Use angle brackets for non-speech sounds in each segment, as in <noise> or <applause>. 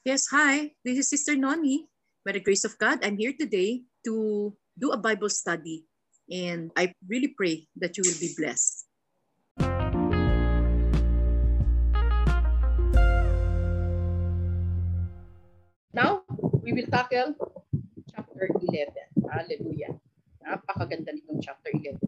Yes, hi. This is Sister Noni. By the grace of God, I'm here today to do a Bible study. And I really pray that you will be blessed. Now, we will tackle chapter 11. Hallelujah. Napakaganda nitong chapter 11.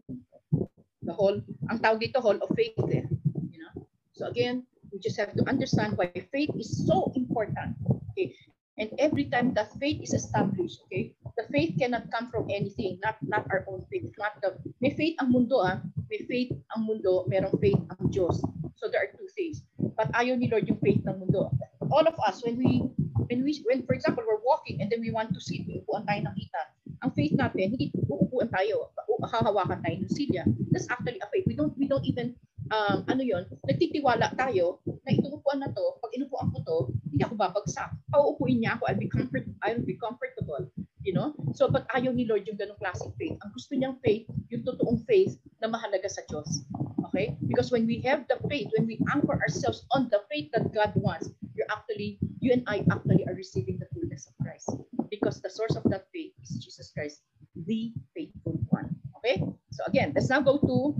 The whole, ang tawag dito, Hall of Faith. Eh. You know? So again, we just have to understand why faith is so important. Okay. And every time that faith is established, okay, the faith cannot come from anything, not not our own faith, not the may faith ang mundo ah, may faith ang mundo, merong faith ang Diyos. So there are two things. But ayaw ni Lord yung faith ng mundo. All of us when we when we when for example we're walking and then we want to sit, uupuan tayo nakita. Ang faith natin, hindi uupuan tayo, hahawakan tayo ng silya. That's actually a faith. We don't we don't even um, ano yon, nagtitiwala tayo na itong na to, pag inupuan ko to, hindi ako babagsak. Pauupuin niya ako, I'll be, comfort, I'll be comfortable. You know? So, but ayaw ni Lord yung ganong klaseng faith. Ang gusto niyang faith, yung totoong faith na mahalaga sa Diyos. Okay? Because when we have the faith, when we anchor ourselves on the faith that God wants, you're actually, you and I actually are receiving the fullness of Christ. Because the source of that faith is Jesus Christ, the faithful one. Okay? So again, let's now go to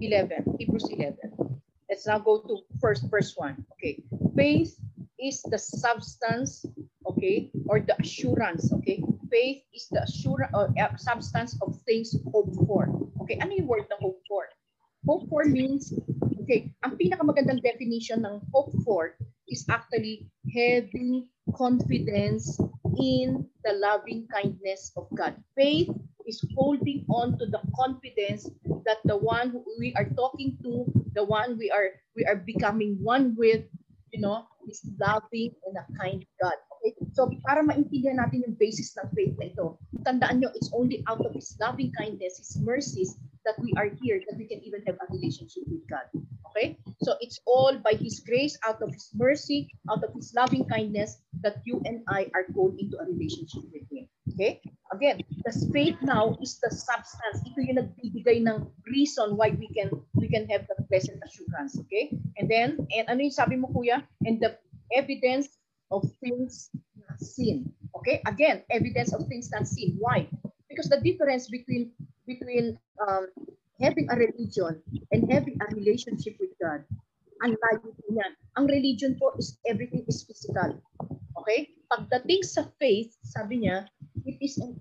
11, Hebrews 11. Let's now go to first verse 1. Okay. Faith is the substance, okay, or the assurance, okay? Faith is the assurance or uh, substance of things hoped for. Okay, ano yung word ng hope for? Hope for means, okay, ang pinakamagandang definition ng hope for is actually having confidence in the loving kindness of God. Faith is holding on to the confidence that the one who we are talking to, the one we are we are becoming one with, you know, is loving and a kind God. Okay? So para maintindihan natin yung basis ng faith na ito, tandaan nyo, it's only out of His loving kindness, His mercies, that we are here, that we can even have a relationship with God. Okay? So it's all by His grace, out of His mercy, out of His loving kindness, that you and I are called into a relationship with Him. Okay? Again, the faith now is the substance. Ito yung nagbibigay ng reason why we can we can have the blessed assurance. Okay? And then, and ano yung sabi mo kuya? And the evidence of things not seen. Okay? Again, evidence of things not seen. Why? Because the difference between between um, having a religion and having a relationship with God, ang layo niyan. Ang religion po is everything is physical. Okay? Pagdating sa faith, sabi niya, it is an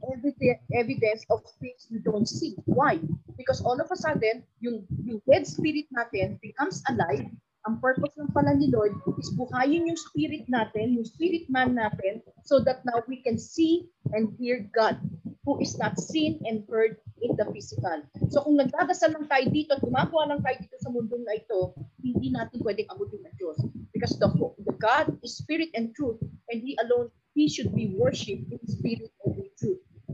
evidence of things you don't see. Why? Because all of a sudden, yung, yung dead spirit natin becomes alive. Ang purpose ng pala ni Lord is buhayin yung spirit natin, yung spirit man natin, so that now we can see and hear God who is not seen and heard in the physical. So kung nagdadasal lang tayo dito at gumagawa lang tayo dito sa mundo na ito, hindi natin pwedeng abutin ng Diyos. Because the, the God is spirit and truth and He alone, He should be worshipped in spirit.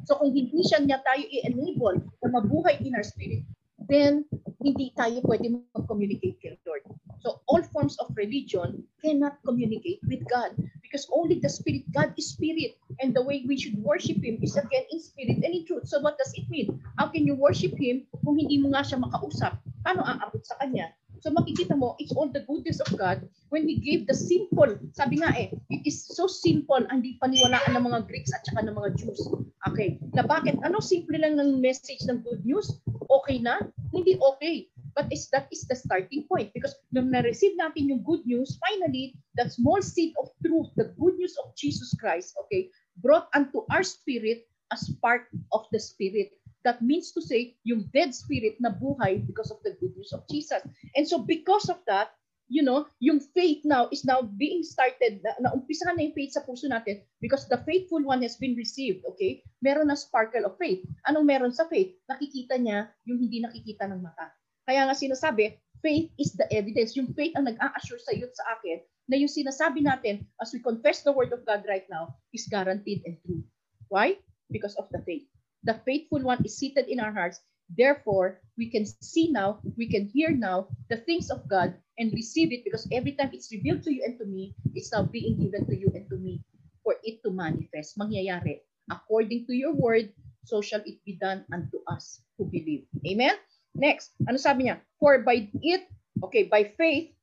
So kung hindi siya niya tayo i-enable na mabuhay in our spirit, then hindi tayo pwede mag-communicate kay Lord. So all forms of religion cannot communicate with God because only the Spirit, God is Spirit. And the way we should worship Him is again in spirit and in truth. So what does it mean? How can you worship Him kung hindi mo nga siya makausap? Paano aabot sa Kanya? So makikita mo, it's all the goodness of God when He gave the simple. Sabi nga eh, it is so simple ang di paniwalaan ng mga Greeks at saka ng mga Jews. Okay, na bakit? Ano simple lang ng message ng good news? Okay na? Hindi okay. But is that is the starting point because nung na-receive natin yung good news, finally, that small seed of truth, the good news of Jesus Christ, okay, brought unto our spirit as part of the spirit. That means to say, yung dead spirit na buhay because of the good news of Jesus. And so because of that, you know, yung faith now is now being started, na, na umpisahan na yung faith sa puso natin because the faithful one has been received, okay? Meron na sparkle of faith. Anong meron sa faith? Nakikita niya yung hindi nakikita ng mata. Kaya nga sinasabi, faith is the evidence. Yung faith ang nag-a-assure sa iyo sa akin na yung sinasabi natin as we confess the word of God right now is guaranteed and true. Why? Because of the faith. The faithful one is seated in our hearts. Therefore, we can see now, we can hear now the things of God and receive it because every time it's revealed to you and to me, it's now being given to you and to me for it to manifest. Mangyayari. According to your word, so shall it be done unto us who believe. Amen? Next, ano sabi niya? For by it, okay, by faith,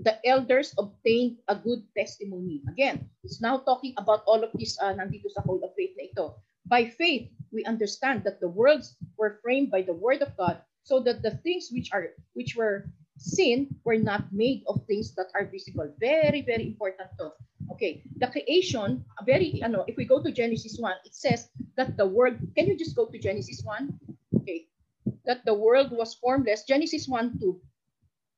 the elders obtained a good testimony. Again, it's now talking about all of this uh, nandito sa Hall of Faith na ito. By faith, we understand that the worlds were framed by the word of God so that the things which are which were seen were not made of things that are visible. Very, very important to. Okay, the creation, very, ano, if we go to Genesis 1, it says that the world, can you just go to Genesis 1? Okay, that the world was formless. Genesis 1, 2.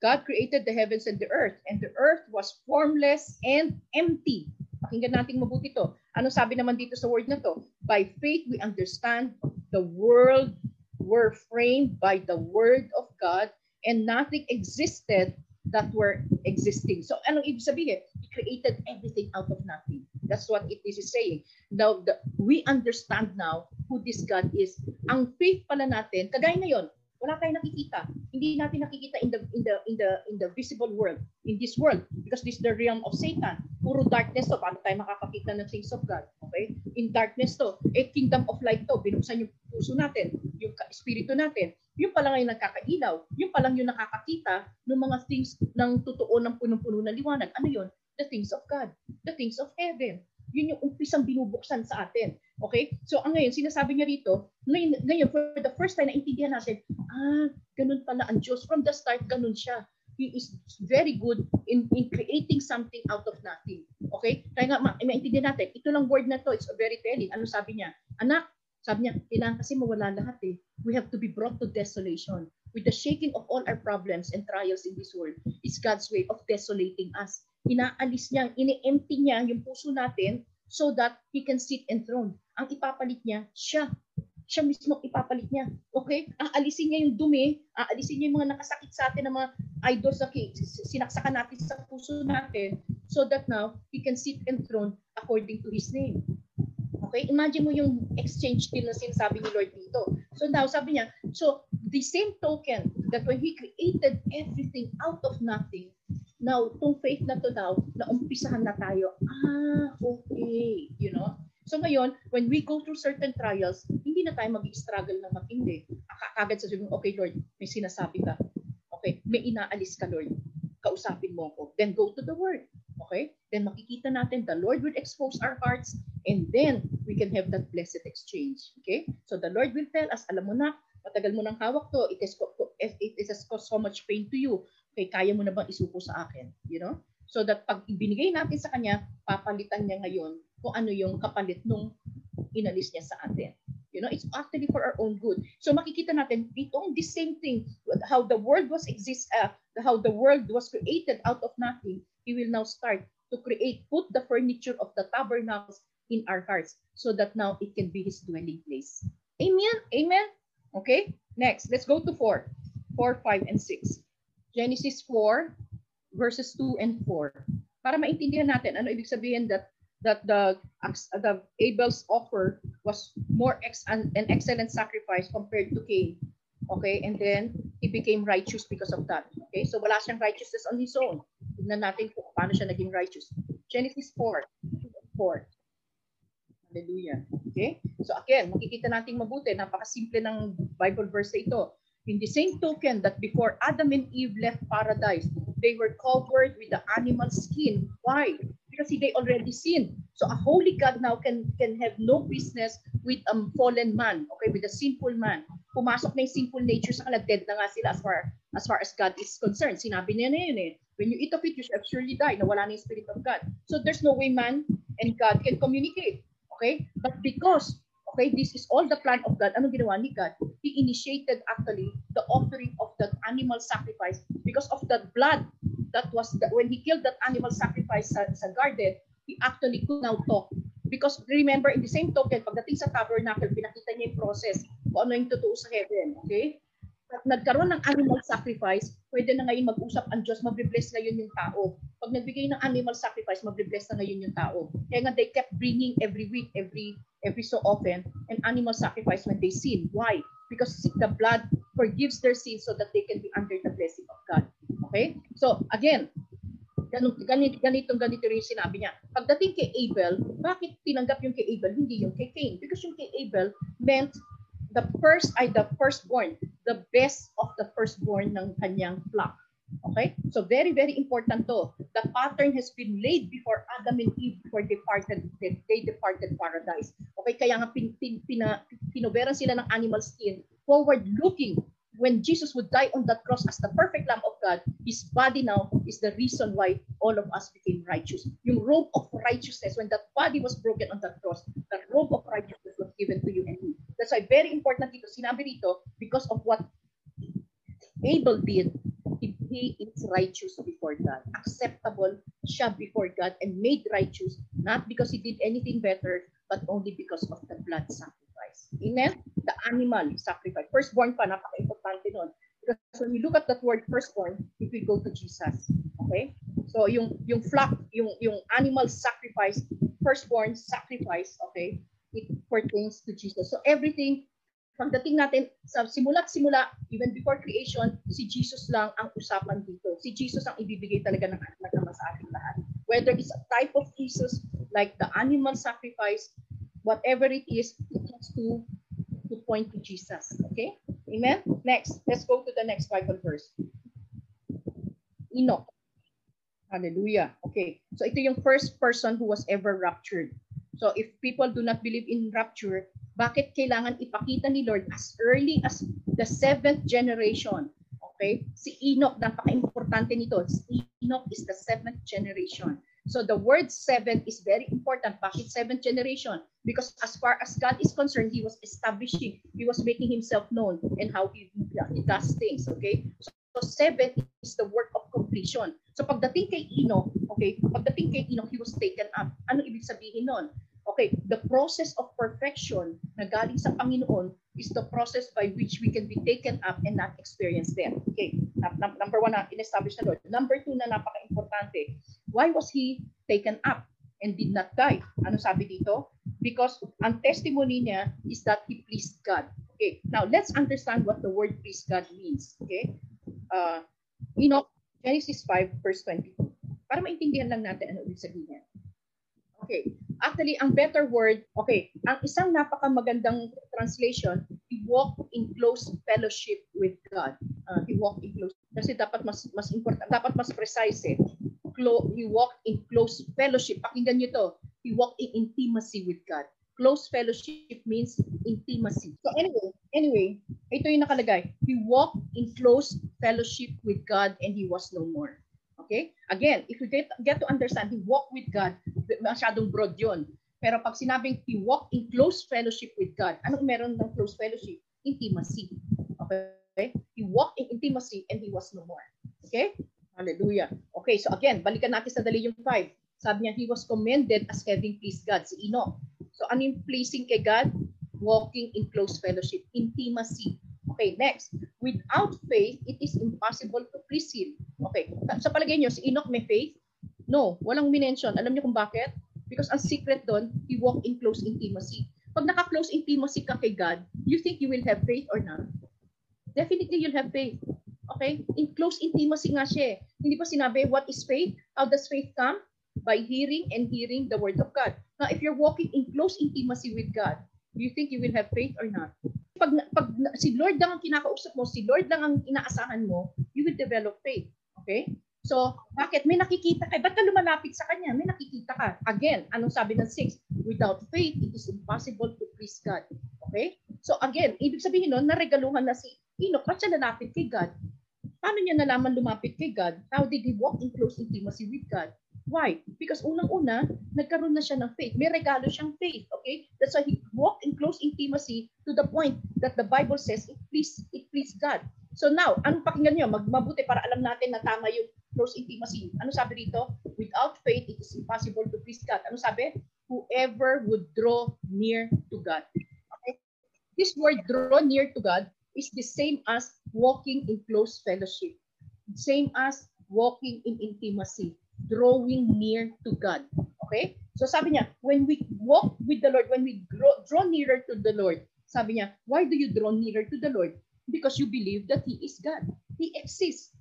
God created the heavens and the earth, and the earth was formless and empty. Pakinggan natin mabuti to. Ano sabi naman dito sa word na to? By faith, we understand the world were framed by the word of God and nothing existed that were existing. So anong ibig sabihin? He created everything out of nothing. That's what it is saying. Now, the, we understand now who this God is. Ang faith pala natin, kagaya ngayon, wala tayong nakikita. Hindi natin nakikita in the in the in the in the visible world, in this world because this is the realm of Satan. Puro darkness to, paano tayo makakakita ng things of God? Okay? In darkness to, eh kingdom of light to, binuksan yung puso natin, yung espiritu natin. Yung pa lang yung nagkakailaw, yung pa lang yung nakakakita ng mga things ng totoo ng punong-puno na liwanag. Ano yon? The things of God, the things of heaven. Yun yung umpisang binubuksan sa atin. Okay? So, ang ngayon, sinasabi niya rito, ngayon, ngayon, for the first time, naintindihan natin, ah, ganun pala ang Diyos. From the start, ganun siya. He is very good in, in creating something out of nothing. Okay? Kaya nga, ma- maintindihan natin, ito lang word na to, it's very telling. Ano sabi niya? Anak, sabi niya, kailangan kasi mawala lahat eh. We have to be brought to desolation. With the shaking of all our problems and trials in this world, is God's way of desolating us inaalis niya, ini-empty niya yung puso natin so that He can sit enthroned. Ang ipapalit niya, siya. Siya mismo ipapalit niya. Okay? Aalisin niya yung dumi, aalisin niya yung mga nakasakit sa atin ng mga idols na sinaksakan natin sa puso natin so that now He can sit enthroned according to His name. Okay? Imagine mo yung exchange deal na sinasabi ni Lord dito. So now, sabi niya, so the same token that when He created everything out of nothing, Now, itong faith na to now, na umpisahan na tayo, ah, okay, you know? So ngayon, when we go through certain trials, hindi na tayo mag-struggle na matindi. Kagad sa sabihin, okay Lord, may sinasabi ka. Okay, may inaalis ka Lord. Kausapin mo ako. Then go to the Word. Okay? Then makikita natin, the Lord will expose our hearts and then we can have that blessed exchange. Okay? So the Lord will tell us, alam mo na, matagal mo nang hawak to, it has, it has caused so much pain to you okay, kaya mo na bang isuko sa akin? You know? So that pag ibinigay natin sa kanya, papalitan niya ngayon kung ano yung kapalit nung inalis niya sa atin. You know, it's actually for our own good. So makikita natin itong the same thing, how the world was exist, uh, how the world was created out of nothing, he will now start to create, put the furniture of the tabernacles in our hearts so that now it can be his dwelling place. Amen? Amen? Okay? Next, let's go to 4. 4, 5, and 6. Genesis 4, verses 2 and 4. Para maintindihan natin ano ibig sabihin that that the the Abel's offer was more ex an, excellent sacrifice compared to Cain. Okay? And then he became righteous because of that. Okay? So wala siyang righteousness on his own. Tignan natin kung paano siya naging righteous. Genesis 4, 4. Hallelujah. Okay? So again, makikita natin mabuti, napakasimple ng Bible verse ito. In the same token that before Adam and Eve left paradise, they were covered with the animal skin. Why? Because they already sinned. So a holy God now can can have no business with a fallen man, okay, with a sinful man. Pumasok na yung sinful nature sa kanila, dead na nga sila as far as far as God is concerned. Sinabi niya na yun eh. When you eat of it, you shall surely die. Nawala na yung Spirit of God. So there's no way man and God can communicate. Okay? But because Okay, this is all the plan of God. Ano ginawa ni God? He initiated actually the offering of that animal sacrifice because of that blood that was, the, when he killed that animal sacrifice sa, sa garden, he actually could now talk. Because remember, in the same token, pagdating sa tabernacle, pinakita niya yung process kung ano yung totoo sa heaven. Okay? Nagkaroon ng animal sacrifice, pwede na ngayon mag-usap ang Diyos, mabibless ngayon yung tao. Pag nagbigay ng animal sacrifice, mabibless na ngayon yung tao. Kaya nga, they kept bringing every week, every every so often an animal sacrifice when they sin. Why? Because the blood forgives their sins so that they can be under the blessing of God. Okay? So, again, ganito, ganito, ganito, ganito rin sinabi niya. Pagdating kay Abel, bakit tinanggap yung kay Abel, hindi yung kay Cain? Because yung kay Abel meant the first, ay the firstborn, the best of the firstborn ng kanyang flock. Okay? So very, very important to. The pattern has been laid before Adam and Eve before departed, they, departed paradise. Okay? Kaya nga pin, pin, pina, pinoberan sila ng animal skin forward looking when Jesus would die on that cross as the perfect Lamb of God, His body now is the reason why all of us became righteous. Yung robe of righteousness, when that body was broken on that cross, the robe of righteousness was given to you and me. That's why very important dito, sinabi dito, because of what Abel did, he is righteous before God. Acceptable siya before God and made righteous, not because he did anything better, but only because of the blood sacrifice. Amen? The animal sacrifice. Firstborn pa, napaka-importante nun. Because when we look at that word firstborn, it will go to Jesus. Okay? So yung yung flock, yung yung animal sacrifice, firstborn sacrifice, okay? It pertains to Jesus. So everything pagdating natin sa simula't simula, even before creation, si Jesus lang ang usapan dito. Si Jesus ang ibibigay talaga ng anak naman sa ating lahat. Whether it's a type of Jesus, like the animal sacrifice, whatever it is, it has to, to point to Jesus. Okay? Amen? Next, let's go to the next Bible verse. Enoch. Hallelujah. Okay. So ito yung first person who was ever raptured. So if people do not believe in rapture, bakit kailangan ipakita ni Lord as early as the seventh generation? Okay? Si Enoch, napaka-importante nito. Si Enoch is the seventh generation. So the word seven is very important. Bakit seventh generation? Because as far as God is concerned, He was establishing, He was making Himself known and how He, does things. Okay? So, so seven is the work of completion. So pagdating kay Enoch, okay, pagdating kay Enoch, he was taken up. Ano ibig sabihin nun? Okay, the process of perfection na galing sa Panginoon is the process by which we can be taken up and not experience death. Okay, number one na in-establish na Lord. Number two na napaka-importante, why was he taken up and did not die? Ano sabi dito? Because ang testimony niya is that he pleased God. Okay, now let's understand what the word please God means. Okay, uh, Enoch, Genesis 5 verse 22. Para maintindihan lang natin ano ibig sabihin. Okay. Actually, ang better word, okay, ang isang napakamagandang translation, he walked in close fellowship with God. Uh, he walked in close, kasi dapat mas mas important, dapat mas precise eh. Clo he walked in close fellowship. Pakinggan niyo to. He walked in intimacy with God. Close fellowship means intimacy. So anyway, anyway, ito yung nakalagay. He walked in close fellowship with God and he was no more. Okay? Again, if you get, get to understand, he walked with God, masyadong broad yun. Pero pag sinabing he walked in close fellowship with God, anong meron ng close fellowship? Intimacy. Okay? He walked in intimacy and he was no more. Okay? Hallelujah. Okay, so again, balikan natin sa dali yung 5. Sabi niya, he was commended as having pleased God, si Enoch. So ano yung pleasing kay God? Walking in close fellowship, intimacy. Okay, next. Without faith, it is impossible to please Him. Okay, sa palagay niyo, si Enoch may faith? No, walang minention. Alam niyo kung bakit? Because ang secret doon, he walked in close intimacy. Pag naka-close intimacy ka kay God, you think you will have faith or not? Definitely you'll have faith. Okay? In close intimacy nga siya. Eh. Hindi pa sinabi, what is faith? How does faith come? By hearing and hearing the word of God. Now, if you're walking in close intimacy with God, do you think you will have faith or not? Pag, pag si Lord lang ang kinakausap mo, si Lord lang ang inaasahan mo, you will develop faith. Okay? So, bakit? May nakikita ka. Ba't ka lumalapit sa Kanya? May nakikita ka. Again, anong sabi ng 6? Without faith, it is impossible to please God. Okay? So again, ibig sabihin nun, naregaluhan na si Enoch. Ba't siya lalapit kay God? Paano niya nalaman lumapit kay God? How did he walk in close intimacy with God? Why? Because unang-una, nagkaroon na siya ng faith. May regalo siyang faith. Okay? That's why he walked in close intimacy to the point that the Bible says it pleased, it pleased God. So now, anong pakinggan niyo? Magmabuti para alam natin na tama yung close intimacy. Ano sabi dito? Without faith, it is impossible to please God. Ano sabi? Whoever would draw near to God. Okay? This word draw near to God is the same as walking in close fellowship. Same as walking in intimacy, drawing near to God. Okay? So sabi niya, when we walk with the Lord, when we draw, draw nearer to the Lord, sabi niya, why do you draw nearer to the Lord? Because you believe that He is God. He exists.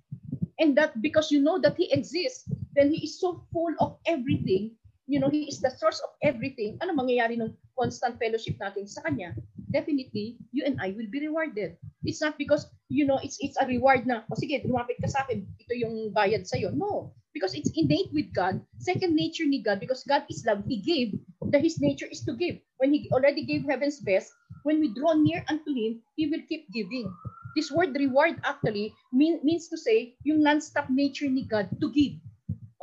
And that because you know that He exists, then He is so full of everything, you know, He is the source of everything. Ano mangyayari ng constant fellowship natin sa Kanya? Definitely, you and I will be rewarded. It's not because, you know, it's it's a reward na, o sige, lumapit ka sa akin, ito yung bayad sa'yo. No. Because it's innate with God. Second nature ni God, because God is love, He gave, that His nature is to give. When He already gave heaven's best, when we draw near unto Him, He will keep giving. This word reward actually mean, means to say, yung non-stop nature ni God to give.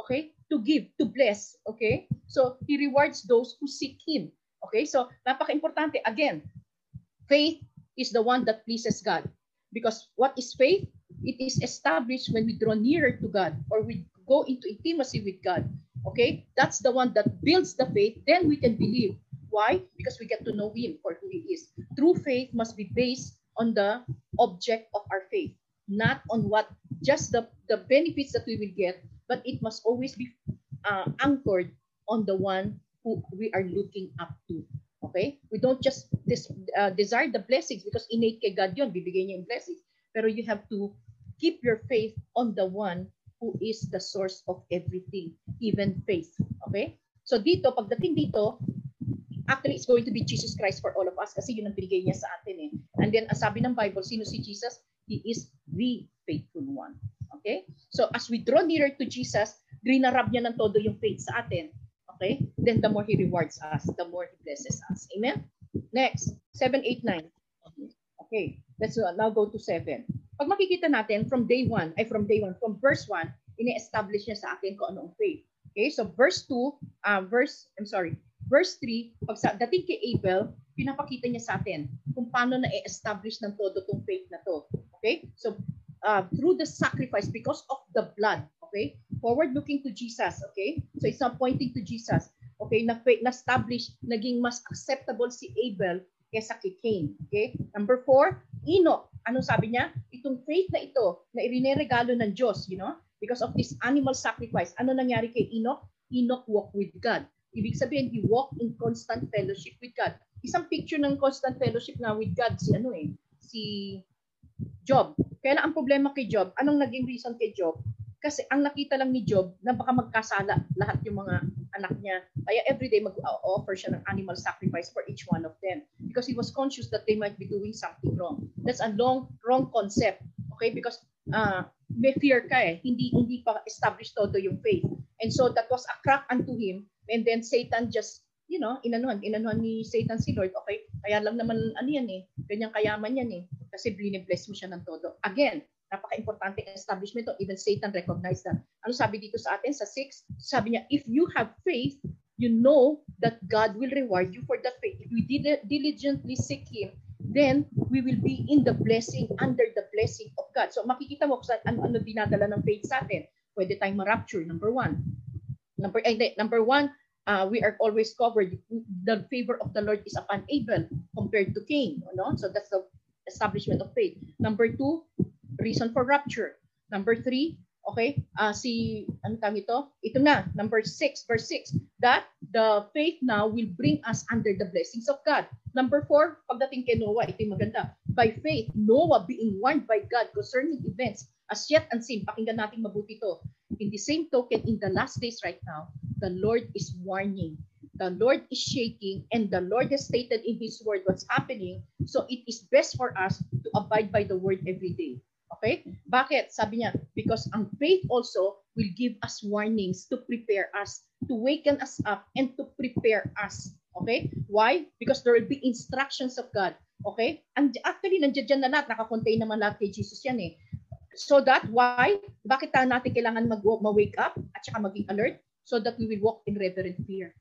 Okay? To give, to bless. Okay? So, He rewards those who seek Him. Okay? So, napaka-importante. Again, faith is the one that pleases God. Because what is faith? It is established when we draw nearer to God or we go into intimacy with God. Okay? That's the one that builds the faith. Then we can believe. Why? Because we get to know Him for who He is. True faith must be based on the object of our faith, not on what just the, the benefits that we will get, but it must always be uh, anchored on the one who we are looking up to. Okay? We don't just des- uh, desire the blessings because innate kay God yun, bibigay niya yung blessings. Pero you have to keep your faith on the one who is the source of everything, even faith. Okay? So dito, pagdating dito, actually it's going to be Jesus Christ for all of us kasi yun ang binigay niya sa atin eh. And then, ang sabi ng Bible, sino si Jesus? He is the faithful one. Okay? So as we draw nearer to Jesus, grinarab niya ng todo yung faith sa atin. Okay? Then the more He rewards us, the more He blesses us. Amen? Next, 7, 8, 9. Okay, let's uh, now go to 7. Pag makikita natin from day 1, ay from day 1, from verse 1, ini-establish niya sa atin kung ano ang faith. Okay, so verse 2, uh, verse, I'm sorry, verse 3, pag sa, dating kay Abel, pinapakita niya sa atin kung paano na-establish ng todo tong faith na to. Okay, so uh, through the sacrifice, because of the blood, okay, forward looking to Jesus, okay, so it's not pointing to Jesus, okay, na na-establish, naging mas acceptable si Abel kesa kay Cain. Okay? Number four, Enoch. Anong sabi niya? Itong faith na ito, na irineregalo ng Diyos, you know, because of this animal sacrifice. Ano nangyari kay Enoch? Enoch walked with God. Ibig sabihin, he walked in constant fellowship with God. Isang picture ng constant fellowship na with God, si ano eh, si Job. Kaya lang ang problema kay Job, anong naging reason kay Job? Kasi ang nakita lang ni Job na baka magkasala lahat yung mga anak niya. Kaya everyday mag-offer siya ng animal sacrifice for each one of them because he was conscious that they might be doing something wrong. That's a long wrong concept. Okay? Because uh, may fear ka eh. Hindi hindi pa established todo yung faith. And so that was a crack unto him and then Satan just you know, inanuhan, inanuhan ni Satan si Lord, okay, kaya lang naman, ano yan eh, ganyang kayaman yan eh, kasi bless mo siya ng todo. Again, napaka-importante establishment to. Even Satan recognized that. Ano sabi dito sa atin sa 6? Sabi niya, if you have faith, you know that God will reward you for that faith. If we diligently seek Him, then we will be in the blessing, under the blessing of God. So makikita mo kung ano-ano dinadala ng faith sa atin. Pwede tayong ma-rapture, number one. Number, eh, number one, uh, we are always covered. The favor of the Lord is upon Abel compared to Cain. No? So that's the establishment of faith. Number two, reason for rapture. Number three, okay, uh, si, ano tawag ito? Ito na, number six, verse six, that the faith now will bring us under the blessings of God. Number four, pagdating kay Noah, ito yung maganda. By faith, Noah being warned by God concerning events as yet unseen. Pakinggan natin mabuti ito. In the same token, in the last days right now, the Lord is warning. The Lord is shaking and the Lord has stated in His word what's happening. So it is best for us to abide by the word every day. Okay? Bakit? Sabi niya, because ang faith also will give us warnings to prepare us, to waken us up, and to prepare us. Okay? Why? Because there will be instructions of God. Okay? And actually, nandiyan dyan na lahat. Nakakontain naman lahat kay Jesus yan eh. So that, why? Bakit natin kailangan mag-wake up at saka maging alert? So that we will walk in reverent fear.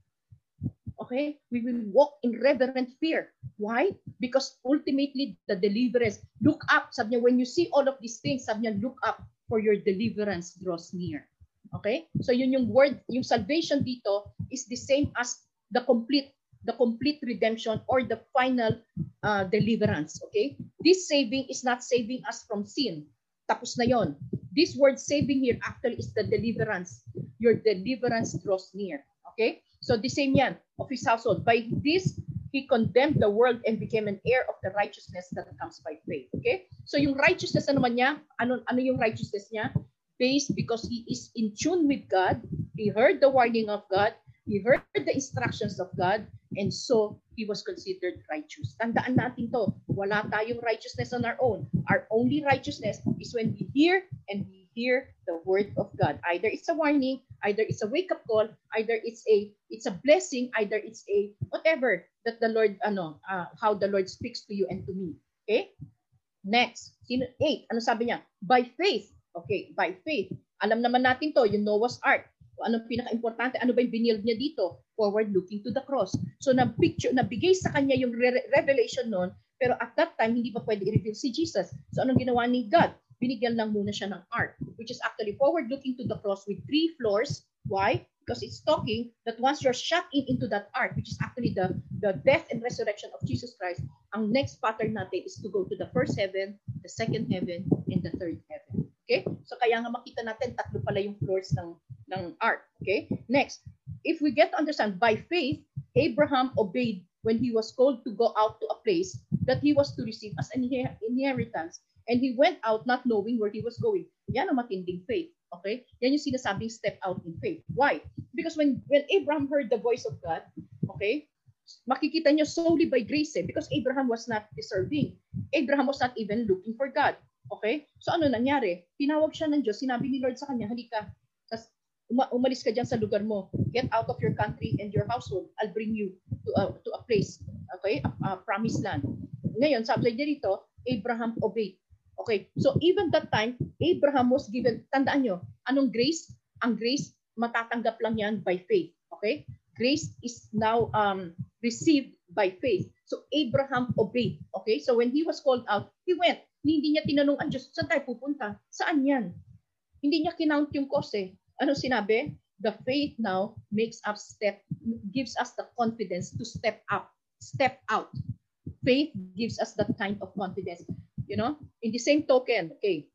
Okay? We will walk in reverent fear. Why? Because ultimately, the deliverance, look up. Sabi niya, when you see all of these things, sabi niya, look up for your deliverance draws near. Okay? So yun yung word, yung salvation dito is the same as the complete the complete redemption or the final uh, deliverance. Okay? This saving is not saving us from sin. Tapos na yon. This word saving here actually is the deliverance. Your deliverance draws near. Okay? So the same yan of his household. By this, he condemned the world and became an heir of the righteousness that comes by faith. Okay? So yung righteousness na naman niya, ano, ano yung righteousness niya? Based because he is in tune with God. He heard the warning of God. He heard the instructions of God. And so, he was considered righteous. Tandaan natin to. Wala tayong righteousness on our own. Our only righteousness is when we hear and we hear the word of God. Either it's a warning, either it's a wake-up call, either it's a it's a blessing, either it's a whatever that the Lord, ano, uh, how the Lord speaks to you and to me. Okay? Next, sino, eight, ano sabi niya? By faith. Okay, by faith. Alam naman natin to, yung Noah's Ark. Ano pinaka-importante? Ano ba yung binild niya dito? Forward looking to the cross. So na picture, nabigay sa kanya yung re- revelation noon, pero at that time hindi pa pwede i-reveal si Jesus. So anong ginawa ni God? Binigyan lang muna siya ng ark, which is actually forward looking to the cross with three floors. Why? Because it's talking that once you're shut in into that ark, which is actually the, the death and resurrection of Jesus Christ, ang next pattern natin is to go to the first heaven, the second heaven, and the third heaven. Okay? So kaya nga makita natin tatlo pala yung floors ng ng ark. Okay? Next, if we get to understand by faith, Abraham obeyed when he was called to go out to a place that he was to receive as an inheritance and he went out not knowing where he was going. Yan ang matinding faith. Okay? Yan yung sinasabing step out in faith. Why? Because when when Abraham heard the voice of God, okay, makikita niyo solely by grace eh, because Abraham was not deserving. Abraham was not even looking for God. Okay? So ano nangyari? Tinawag siya ng Diyos, sinabi ni Lord sa kanya, halika, tas uma- umalis ka dyan sa lugar mo. Get out of your country and your household. I'll bring you to a, to a place, okay? A, a promised land. Ngayon, sabi niya dito, Abraham obeyed. Okay, so even that time, Abraham was given, tandaan nyo, anong grace? Ang grace, matatanggap lang yan by faith. Okay? Grace is now um, received by faith. So Abraham obeyed. Okay? So when he was called out, he went. Hindi niya tinanong ang Diyos, saan tayo pupunta? Saan yan? Hindi niya kinount yung cost eh. Ano sinabi? The faith now makes us step, gives us the confidence to step up, step out. Faith gives us that kind of confidence. You know, in the same token, okay,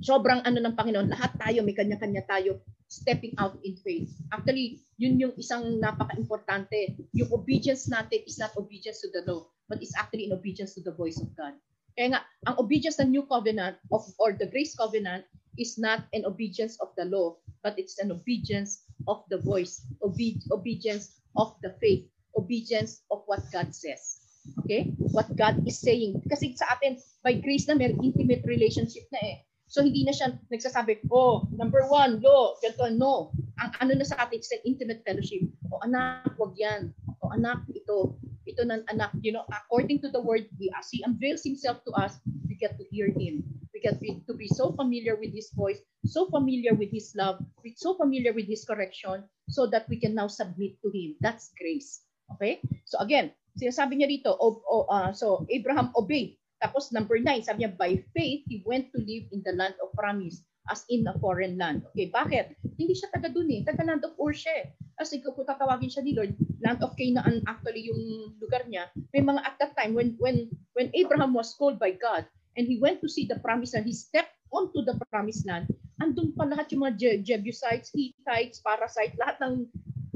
sobrang ano ng Panginoon, lahat tayo, may kanya-kanya tayo stepping out in faith. Actually, yun yung isang napaka-importante. Yung obedience natin is not obedience to the law, but it's actually in obedience to the voice of God. Kaya nga, ang obedience ng new covenant of, or the grace covenant is not an obedience of the law, but it's an obedience of the voice, obe- obedience of the faith, obedience of what God says. Okay? What God is saying. Kasi sa atin, by grace na may intimate relationship na eh. So hindi na siya nagsasabi, oh, number one, law, ganito, no. Ang ano na sa atin, it's an intimate fellowship. O anak, wag yan. O anak, ito. Ito ng anak. You know, according to the word, he, as he unveils himself to us, we get to hear him. We get to be so familiar with his voice, so familiar with his love, so familiar with his correction, so that we can now submit to him. That's grace. Okay? So again, sinasabi niya dito, oh, oh, uh, so Abraham obeyed. Tapos number nine, sabi niya, by faith, he went to live in the land of promise as in a foreign land. Okay, bakit? Hindi siya taga dun eh. Taga land of Ur siya Kasi kung tatawagin siya ni Lord, land of Canaan actually yung lugar niya. May mga at that time, when, when, when Abraham was called by God, and he went to see the promised land, he stepped onto the promised land, andun pa lahat yung mga Je- Jebusites, Hittites, Parasites, lahat ng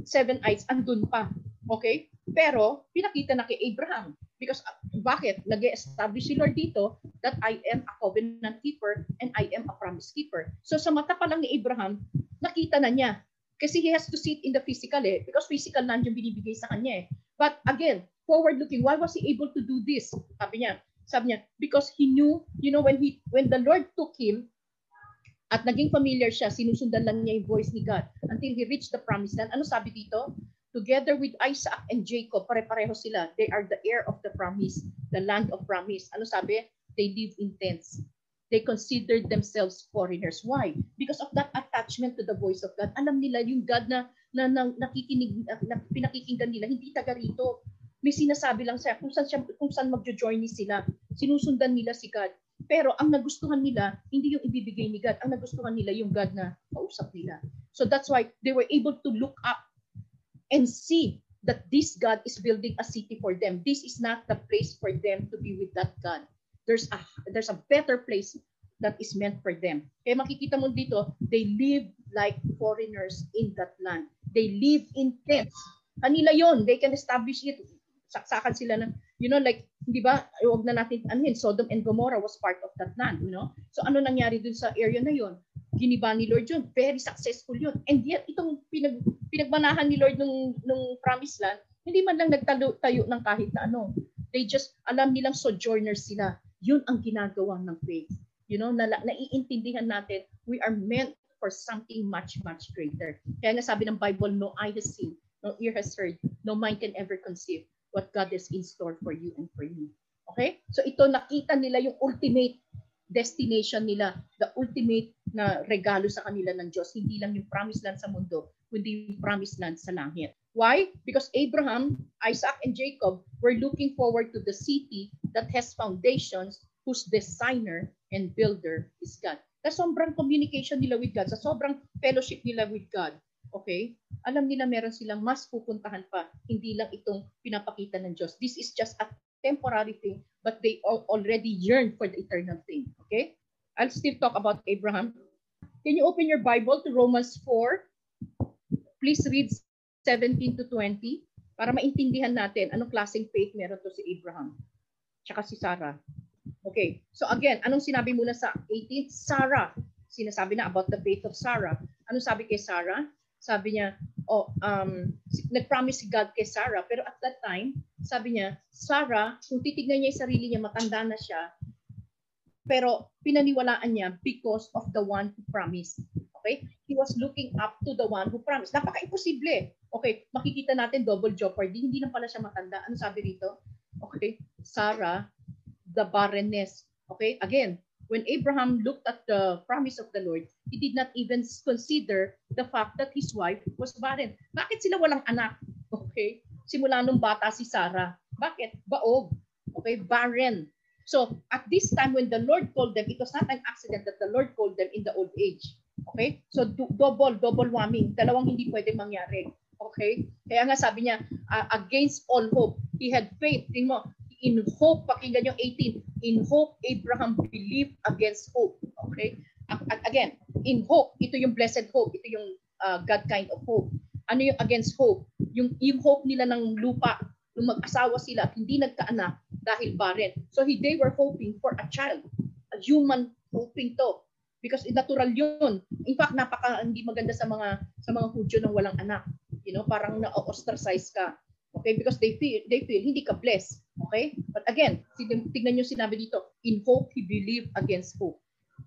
seven ites, andun pa. Okay? Pero, pinakita na kay Abraham. Because, uh, bakit? Nag-establish si Lord dito that I am a covenant keeper and I am a promise keeper. So, sa mata pa lang ni Abraham, nakita na niya. Kasi he has to see it in the physical eh. Because physical na yung binibigay sa kanya eh. But again, forward looking, why was he able to do this? Sabi niya, sabi niya, because he knew, you know, when he when the Lord took him, at naging familiar siya, sinusundan lang niya yung voice ni God until he reached the promised land. Ano sabi dito? Together with Isaac and Jacob, pare-pareho sila. They are the heir of the promise, the land of promise. Ano sabi? They live in tents. They considered themselves foreigners. Why? Because of that attachment to the voice of God. Alam nila yung God na, na, na nakikinig, na, pinakikinggan nila, hindi taga rito. May sinasabi lang siya kung saan, siya, kung saan magjo-journey sila. Sinusundan nila si God. Pero ang nagustuhan nila, hindi yung ibibigay ni God. Ang nagustuhan nila yung God na kausap nila. So that's why they were able to look up and see that this God is building a city for them. This is not the place for them to be with that God. There's a there's a better place that is meant for them. Kaya makikita mo dito, they live like foreigners in that land. They live in tents. Kanila yon, they can establish it. Saksakan sila ng, you know, like, di ba, huwag na natin, ano Sodom and Gomorrah was part of that land, you know? So ano nangyari dun sa area na yon? Giniba ni Lord yun. Very successful yun. And yet, itong pinag, pinagmanahan ni Lord nung, nung promised land, Hindi man lang nagtayo ng kahit na ano. They just, alam nilang sojourners sila. Yun ang ginagawa ng faith. You know, na, naiintindihan natin, we are meant for something much, much greater. Kaya nga sabi ng Bible, no eye has seen, no ear has heard, no mind can ever conceive what God is in store for you and for me. Okay? So ito, nakita nila yung ultimate destination nila, the ultimate na regalo sa kanila ng Diyos. Hindi lang yung promised land sa mundo, kundi yung promised land sa langit. Why? Because Abraham, Isaac, and Jacob were looking forward to the city that has foundations whose designer and builder is God. Sa sobrang communication nila with God, sa sobrang fellowship nila with God, okay? Alam nila meron silang mas pupuntahan pa, hindi lang itong pinapakita ng Diyos. This is just a temporary thing, but they already yearn for the eternal thing. Okay? I'll still talk about Abraham. Can you open your Bible to Romans 4? Please read 17 to 20 para maintindihan natin anong klaseng faith meron to si Abraham tsaka si Sarah. Okay, so again, anong sinabi muna sa 18? Sarah. Sinasabi na about the faith of Sarah. Anong sabi kay Sarah? Sabi niya, oh, um, nag-promise si God kay Sarah, pero at that time, sabi niya, Sarah, kung titignan niya yung sarili niya, matanda na siya, pero pinaniwalaan niya because of the one who promised. Okay? He was looking up to the one who promised. Napaka-imposible. Okay, makikita natin double jeopardy. Hindi na pala siya matanda. Ano sabi rito? Okay, Sarah, the barrenness. Okay, again, when Abraham looked at the promise of the Lord, he did not even consider the fact that his wife was barren. Bakit sila walang anak? <laughs> Okay? Simula nung bata si Sarah. Bakit? Baog. Okay? Barren. So, at this time when the Lord called them, it was not an accident that the Lord called them in the old age. Okay? So, do- double, double whammy. Dalawang hindi pwede mangyari. Okay? Kaya nga sabi niya, uh, against all hope, he had faith. Tingnan mo, in hope, pakinggan nyo 18, in hope, Abraham believed against hope. Okay? Again, in hope, ito yung blessed hope, ito yung uh, God kind of hope. Ano yung against hope? Yung, yung hope nila ng lupa, nung mag-asawa sila at hindi nagkaanak dahil barren. So they were hoping for a child, a human hoping to. Because natural yun. In fact, napaka hindi maganda sa mga sa mga Hudyo nang walang anak. You know, parang na-ostracize ka. Okay? Because they feel they feel hindi ka blessed. Okay? But again, tignan niyo sinabi dito, in hope he believed against hope.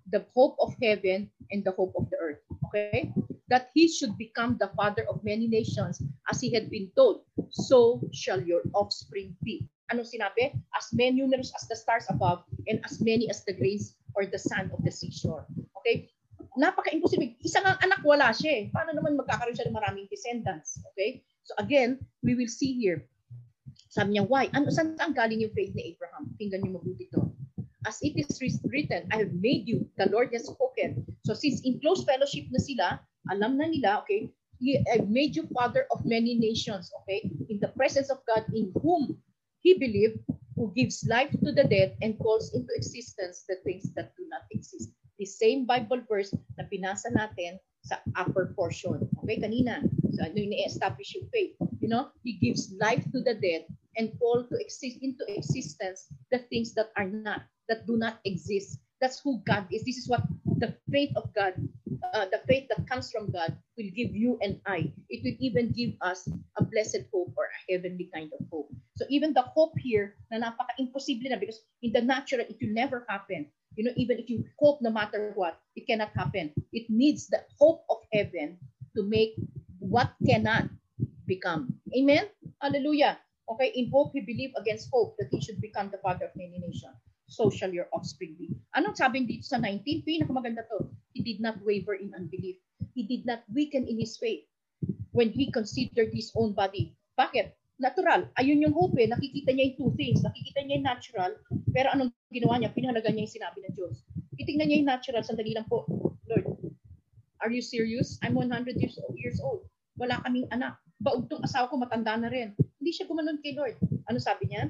The hope of heaven and the hope of the earth. Okay? That he should become the father of many nations as he had been told, so shall your offspring be. Anong sinabi? As many numerous as the stars above and as many as the grains or the sand of the seashore. Okay? Napaka-imposible. Isang anak wala siya eh. Paano naman magkakaroon siya ng maraming descendants? Okay? So again, we will see here sabi niya, why? Ano, saan ang galing yung faith ni Abraham? Tingnan niyo mabuti to. As it is written, I have made you, the Lord has spoken. So since in close fellowship na sila, alam na nila, okay, He, I've made you father of many nations, okay, in the presence of God in whom he believed, who gives life to the dead and calls into existence the things that do not exist. The same Bible verse na pinasa natin sa upper portion. Okay, kanina, sa ano yung establish yung faith. You know, He gives life to the dead and call to exist into existence the things that are not, that do not exist. That's who God is. This is what the faith of God, uh, the faith that comes from God will give you and I. It will even give us a blessed hope or a heavenly kind of hope. So even the hope here na napaka-imposible na because in the natural, it will never happen. You know, even if you hope no matter what, it cannot happen. It needs the hope of heaven to make what cannot become. Amen? Hallelujah. Okay, in hope he believed against hope that he should become the father of many nations. So shall your offspring be. Anong sabi dito sa 19? Pinakamaganda to. He did not waver in unbelief. He did not weaken in his faith when he considered his own body. Bakit? Natural. Ayun yung hope eh. Nakikita niya yung two things. Nakikita niya yung natural. Pero anong ginawa niya? Pinahalaga niya yung sinabi ng Diyos. Titingnan niya yung natural. Sandali lang po. Lord, are you serious? I'm 100 years old. Wala kaming anak. Baog asawa ko, matanda na rin. Hindi siya gumanon kay Lord. Ano sabi niya?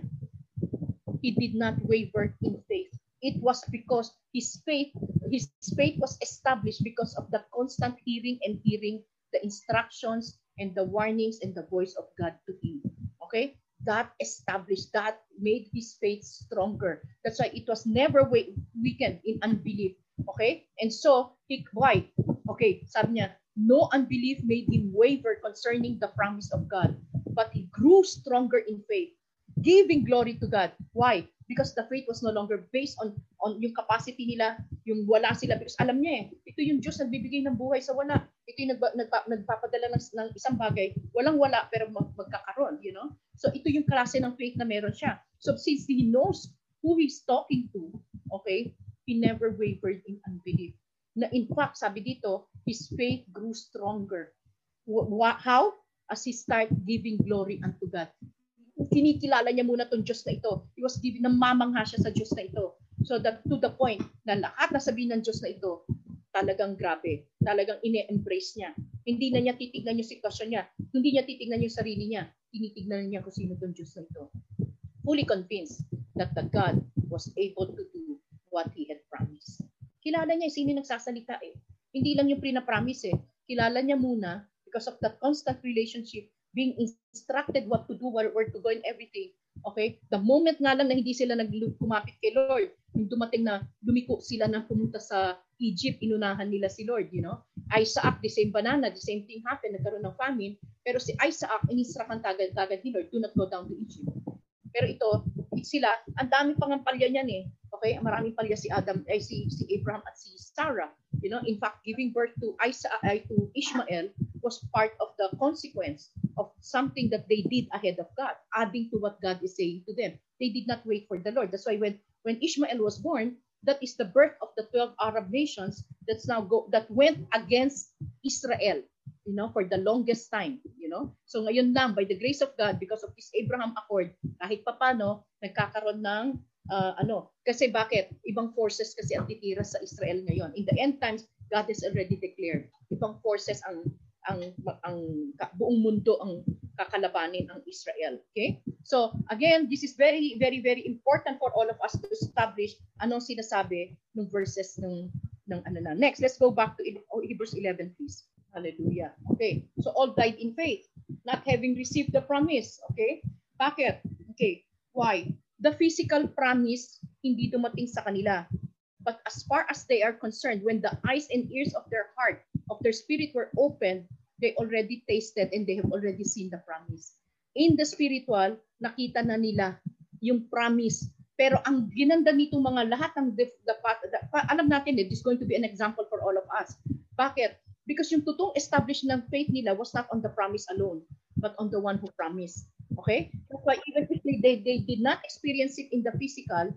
He did not waver in faith. It was because his faith, his faith was established because of the constant hearing and hearing the instructions and the warnings and the voice of God to him. Okay? That established, that made his faith stronger. That's why it was never weakened in unbelief. Okay? And so, he, why? Okay, sabi niya, no unbelief made him waver concerning the promise of God. But he grew stronger in faith, giving glory to God. Why? Because the faith was no longer based on on yung capacity nila, yung wala sila. Because alam niya eh, ito yung Diyos nagbibigay ng buhay sa wala. Ito yung nagpa, nagpa, nagpapadala ng, ng isang bagay, walang wala pero mag, magkakaroon, you know? So ito yung klase ng faith na meron siya. So since he knows who he's talking to, okay, he never wavered in unbelief. Na in fact, sabi dito, his faith grew stronger. How? As he start giving glory unto God. Kinikilala niya muna tong Diyos na ito. He was giving, namamangha siya sa Diyos na ito. So that to the point na lahat na sabihin ng Diyos na ito, talagang grabe. Talagang ine-embrace niya. Hindi na niya titignan yung sitwasyon niya. Hindi niya titignan yung sarili niya. Tinitignan niya kung sino tong Diyos na ito. Fully convinced that the God was able to do what He had promised. Kilala niya sino nagsasalita eh. Hindi lang yung pre-promise eh. Kilala niya muna because of that constant relationship, being instructed what to do, where, to go and everything. Okay? The moment nga lang na hindi sila nagkumapit kay Lord, yung dumating na lumiko sila na pumunta sa Egypt, inunahan nila si Lord, you know? Isaac, the same banana, the same thing happened, nagkaroon ng famine, pero si Isaac, inisrakan tagad-tagad ni Lord, do not go down to Egypt. Pero ito, sila, ang dami pang palya niyan eh. Okay, maraming palya si Adam, ay si, si Abraham at si Sarah. You know, in fact, giving birth to Isaac, ay, to Ishmael was part of the consequence of something that they did ahead of God, adding to what God is saying to them. They did not wait for the Lord. That's why when when Ishmael was born, that is the birth of the 12 Arab nations that's now go that went against Israel, you know, for the longest time, you know. So ngayon lang by the grace of God because of this Abraham Accord, kahit papano nagkakaroon ng uh, ano, kasi bakit? Ibang forces kasi ang titira sa Israel ngayon. In the end times, God has already declared ibang forces ang ang ang buong mundo ang kakalabanin ang Israel. Okay? So, again, this is very very very important for all of us to establish anong sinasabi ng verses ng ng ano na. Next, let's go back to Hebrews 11 please. Hallelujah. Okay. So all died in faith, not having received the promise. Okay? Bakit? Okay. Why? The physical promise hindi dumating sa kanila. But as far as they are concerned, when the eyes and ears of their heart, of their spirit were opened, they already tasted and they have already seen the promise. In the spiritual, nakita na nila yung promise. Pero ang ginanda nito mga lahat ng the, the, the, alam natin eh, is going to be an example for all of us. Bakit? Because yung totoong establish ng faith nila was not on the promise alone, but on the one who promised. Okay? That's why even if they, they, they did not experience it in the physical,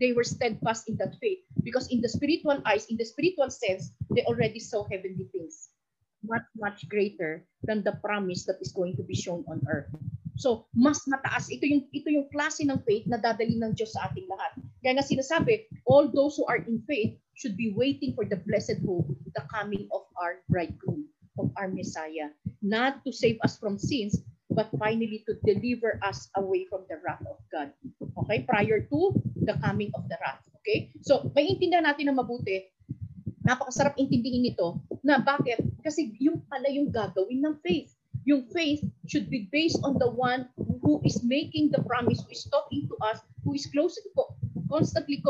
they were steadfast in that faith because in the spiritual eyes, in the spiritual sense, they already saw heavenly things much, much greater than the promise that is going to be shown on earth. So, mas mataas. Ito yung, ito yung klase ng faith na dadali ng Diyos sa ating lahat. Kaya nga sinasabi, all those who are in faith should be waiting for the blessed hope, the coming of our bridegroom, of our Messiah. Not to save us from sins, but finally to deliver us away from the wrath of God. Okay? Prior to the coming of the wrath. Okay? So, maintindihan natin na mabuti, napakasarap intindihin ito na bakit? Kasi yung pala yung gagawin ng faith. Yung faith should be based on the one who is making the promise, who is talking to us, who is close, constantly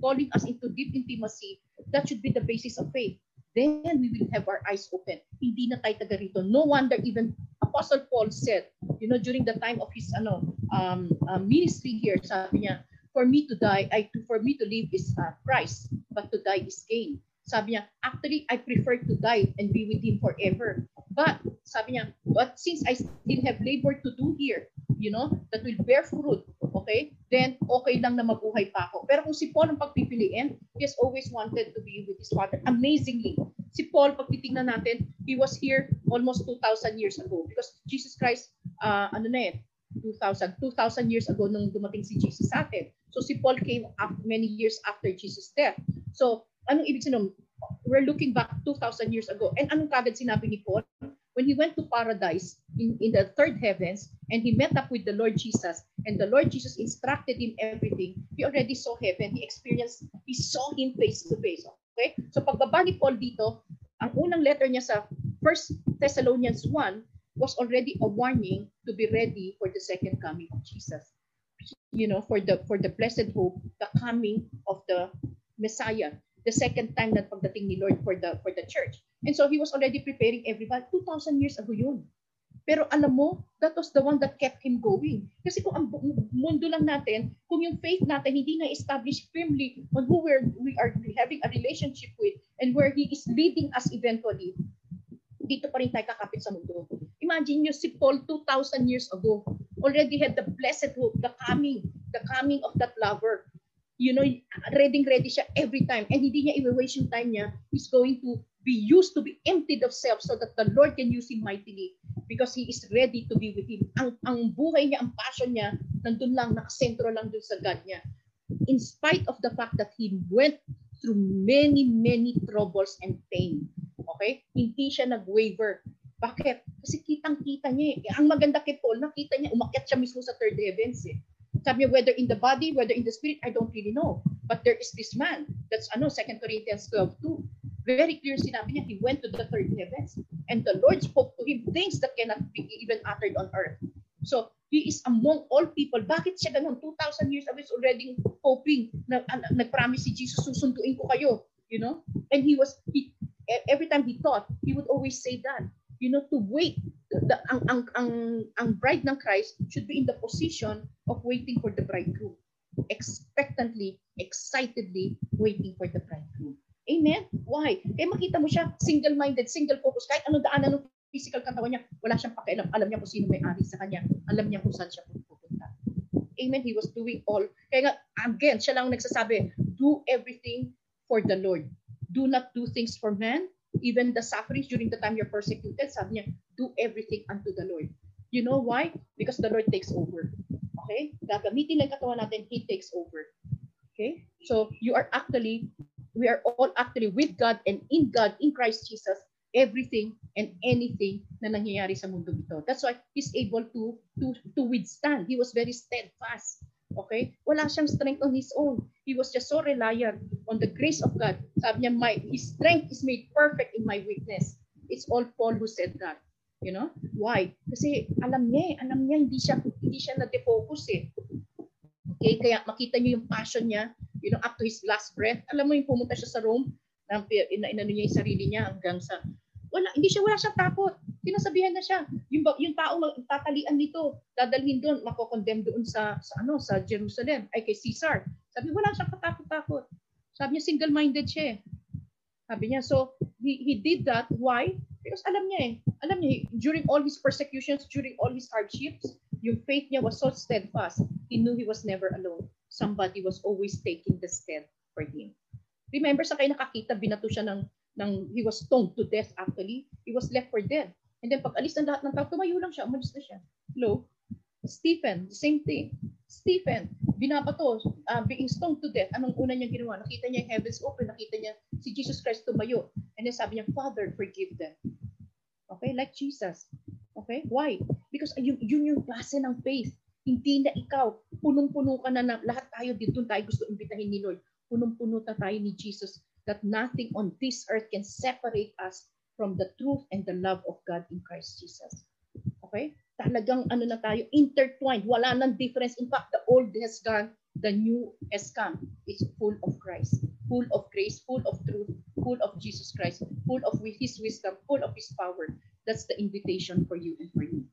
calling us into deep intimacy. That should be the basis of faith. Then we will have our eyes open. Hindi na tayo taga rito. No wonder even Apostle Paul said, you know, during the time of his ano um, uh, ministry here, sabi niya, for me to die, I for me to live is uh, Christ, but to die is gain. Sabi niya, actually, I prefer to die and be with Him forever. But, sabi niya, but since I still have labor to do here, you know, that will bear fruit, okay, then okay lang na mabuhay pa ako. Pero kung si Paul ang pagpipiliin, he has always wanted to be with his father. Amazingly, si Paul, pag titingnan natin, he was here almost 2,000 years ago because Jesus Christ, uh, ano na eh, 2,000, 2,000 years ago nung dumating si Jesus sa atin. So si Paul came up many years after Jesus' death. So anong ibig sabihin? We're looking back 2,000 years ago. And anong kagad sinabi ni Paul? When he went to paradise in, in the third heavens and he met up with the Lord Jesus and the Lord Jesus instructed him everything, he already saw heaven. He experienced, he saw him face to face. Okay? So pagbaba ni Paul dito, ang unang letter niya sa 1 Thessalonians 1 was already a warning to be ready for the second coming of Jesus. You know, for the for the blessed hope, the coming of the Messiah the second time na pagdating ni Lord for the for the church. And so he was already preparing everybody 2000 years ago yun. Pero alam mo, that was the one that kept him going. Kasi kung ang mundo lang natin, kung yung faith natin hindi na-establish firmly on who we're, we are having a relationship with and where He is leading us eventually, dito pa rin tayo kakapit sa mundo. Imagine nyo si Paul 2,000 years ago already had the blessed hope, the coming, the coming of that lover. You know, ready ready siya every time. And hindi niya i-waste yung time niya. He's going to be used to be emptied of self so that the Lord can use him mightily because he is ready to be with him. Ang, ang buhay niya, ang passion niya, nandun lang, nakasentro lang dun sa God niya. In spite of the fact that he went through many, many troubles and pain. Okay? Hindi siya nag-waver. Bakit? Kasi kitang-kita niya eh. Ang maganda kay Paul, nakita niya, umakyat siya mismo sa third heavens eh. Sabi niya, whether in the body, whether in the spirit, I don't really know. But there is this man. That's ano, 2 Corinthians 12, 2 very clear sinabi niya, he went to the third heavens. And the Lord spoke to him things that cannot be even uttered on earth. So, he is among all people. Bakit siya ganun? 2,000 years ago is already hoping na, na nag-promise si Jesus, susunduin ko kayo. You know? And he was, he, every time he thought, he would always say that. You know, to wait. The, ang, ang, ang, ang bride ng Christ should be in the position of waiting for the bridegroom. Expectantly, excitedly waiting for the bridegroom. Amen? Why? Kaya makita mo siya, single-minded, single-focus. Kahit ano daanan ng physical katawan niya, wala siyang pakialam. Alam niya kung sino may ari sa kanya. Alam niya kung saan siya pupunta. Amen? He was doing all. Kaya nga, again, siya lang nagsasabi, do everything for the Lord. Do not do things for man. Even the sufferings during the time you're persecuted, sabi niya, do everything unto the Lord. You know why? Because the Lord takes over. Okay? Gagamitin lang katawan natin, He takes over. Okay? So, you are actually we are all actually with God and in God, in Christ Jesus, everything and anything na nangyayari sa mundo ito. That's why he's able to to to withstand. He was very steadfast. Okay? Wala siyang strength on his own. He was just so reliant on the grace of God. Sabi niya, my, his strength is made perfect in my weakness. It's all Paul who said that. You know? Why? Kasi alam niya eh, alam niya hindi siya hindi siya na-defocus eh. Okay? Kaya makita niyo yung passion niya you know, up to his last breath. Alam mo yung pumunta siya sa Rome, na inano niya yung sarili niya hanggang sa wala hindi siya wala siyang takot. Sinasabihan na siya, yung yung tao tatalian nito, dadalhin doon, mako-condemn doon sa sa ano sa Jerusalem ay kay Caesar. Sabi wala siyang katakot-takot. Sabi niya single-minded siya. Eh. Sabi niya so he, he did that why? Because alam niya eh, alam niya during all his persecutions, during all his hardships, yung faith niya was so steadfast. He knew he was never alone somebody was always taking the stand for him. Remember sa kayo nakakita, binato siya ng, ng, he was stoned to death actually. He was left for dead. And then pag alis ng lahat ng tao, tumayo lang siya, umalis na siya. Hello? Stephen, same thing. Stephen, binabato, uh, being stoned to death. Anong una niya ginawa? Nakita niya yung heavens open, nakita niya si Jesus Christ tumayo. And then sabi niya, Father, forgive them. Okay? Like Jesus. Okay? Why? Because yun, yun yung klase ng faith hindi na ikaw. Punong-puno ka na, na lahat tayo dito tayo gusto imbitahin ni Lord. Punong-puno ta tayo ni Jesus that nothing on this earth can separate us from the truth and the love of God in Christ Jesus. Okay? Talagang ano na tayo, intertwined. Wala nang difference. In fact, the old has gone, the new has come. It's full of Christ, full of grace, full of truth, full of Jesus Christ, full of His wisdom, full of His power. That's the invitation for you and for me.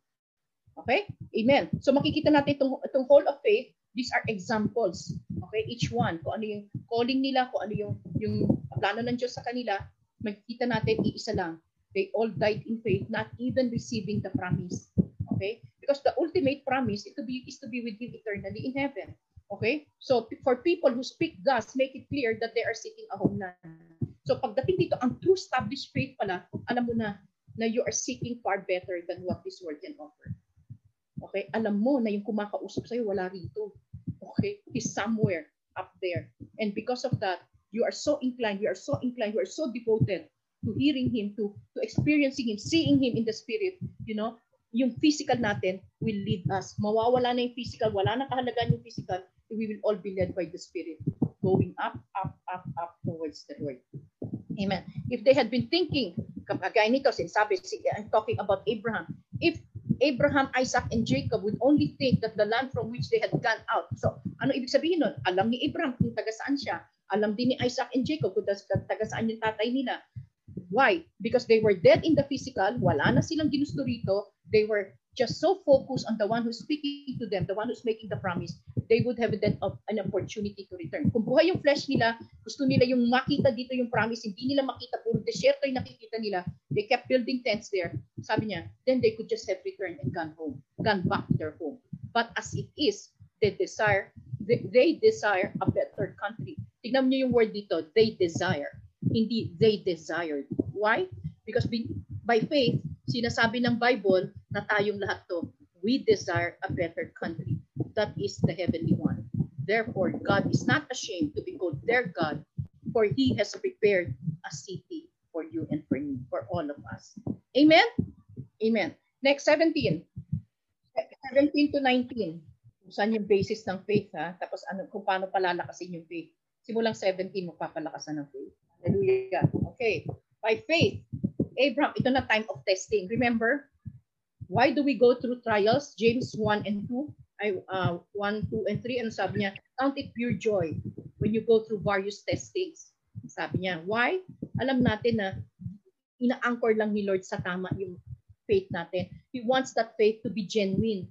Okay? Amen. So makikita natin itong, itong Hall of Faith, these are examples. Okay? Each one, kung ano yung calling nila, kung ano yung, yung plano ng Diyos sa kanila, makikita natin iisa lang. They all died in faith, not even receiving the promise. Okay? Because the ultimate promise is to be, is to be with Him eternally in heaven. Okay? So for people who speak thus, make it clear that they are seeking a homeland. So pagdating dito, ang true established faith pala, alam mo na, na you are seeking far better than what this world can offer. Okay? Alam mo na yung kumakausap sa'yo, wala rito. Okay? He's somewhere up there. And because of that, you are so inclined, you are so inclined, you are so devoted to hearing Him, to, to experiencing Him, seeing Him in the Spirit, you know, yung physical natin will lead us. Mawawala na yung physical, wala na kahalagaan yung physical, we will all be led by the Spirit, going up, up, up, up towards the Lord. Amen. If they had been thinking, kagaya nito, sinasabi, I'm talking about Abraham. If Abraham, Isaac, and Jacob would only think that the land from which they had gone out. So, ano ibig sabihin nun? Alam ni Abraham kung taga saan siya. Alam din ni Isaac and Jacob kung taga saan yung tatay nila. Why? Because they were dead in the physical, wala na silang ginusto rito, they were just so focused on the one who's speaking to them, the one who's making the promise, they would have then an opportunity to return. Kung buhay yung flesh nila, gusto nila yung makita dito yung promise, hindi nila makita, puro desierto yung nakikita nila, they kept building tents there. Sabi niya, then they could just have returned and gone home, gone back to their home. But as it is, they desire, they, they desire a better country. Tignan niyo yung word dito, they desire. Hindi they desired. Why? Because by faith, sinasabi ng Bible na tayong lahat to, we desire a better country. That is the heavenly one. Therefore, God is not ashamed to be called their God, for he has prepared a city for you and for me, for all of us. Amen? Amen. Next, 17. 17 to 19. Kung saan yung basis ng faith, ha? Tapos ano, kung paano palalakasin yung faith. Simulang 17, magpapalakasan ng faith. Hallelujah. Okay. By faith, Abraham, ito na time of testing. Remember, why do we go through trials? James 1 and 2, I, uh, 1, 2, and 3, and sabi niya, count it pure joy when you go through various testings. Sabi niya, why? Alam natin na ina-anchor lang ni Lord sa tama yung faith natin. He wants that faith to be genuine.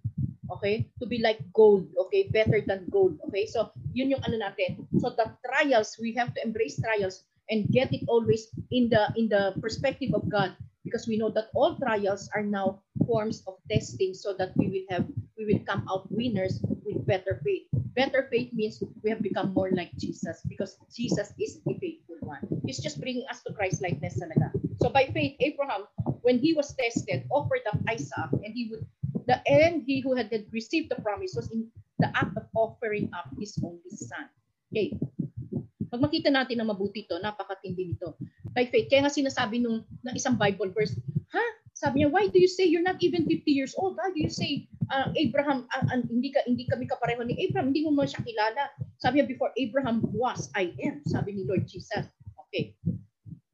Okay? To be like gold. Okay? Better than gold. Okay? So, yun yung ano natin. So, the trials, we have to embrace trials and get it always in the in the perspective of God because we know that all trials are now forms of testing so that we will have we will come out winners with better faith better faith means we have become more like jesus because jesus is the faithful one he's just bringing us to christ likeness talaga so by faith abraham when he was tested offered up isaac and he would the end he who had received the promise was in the act of offering up his only son okay pag makita natin na mabuti to, napakatindi nito. By faith. Kaya nga sinasabi nung ng isang Bible verse, ha? Sabi niya, why do you say you're not even 50 years old? Why do you say uh, Abraham, uh, uh, hindi ka hindi kami kapareho ni Abraham, hindi mo mo siya kilala. Sabi niya, before Abraham was, I am. Sabi ni Lord Jesus. Okay.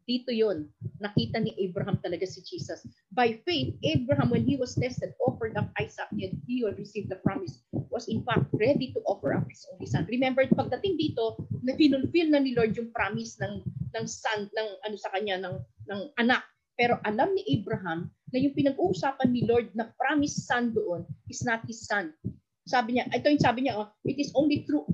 Dito yon nakita ni Abraham talaga si Jesus. By faith, Abraham, when he was tested, offered up Isaac, and he will receive the promise, was in fact ready to offer up his only son. Remember, pagdating dito, na finulfill na ni Lord yung promise ng ng son, ng ano sa kanya, ng, ng anak. Pero alam ni Abraham na yung pinag-uusapan ni Lord na promise son doon is not his son. Sabi niya, ito yung sabi niya, oh, it is only through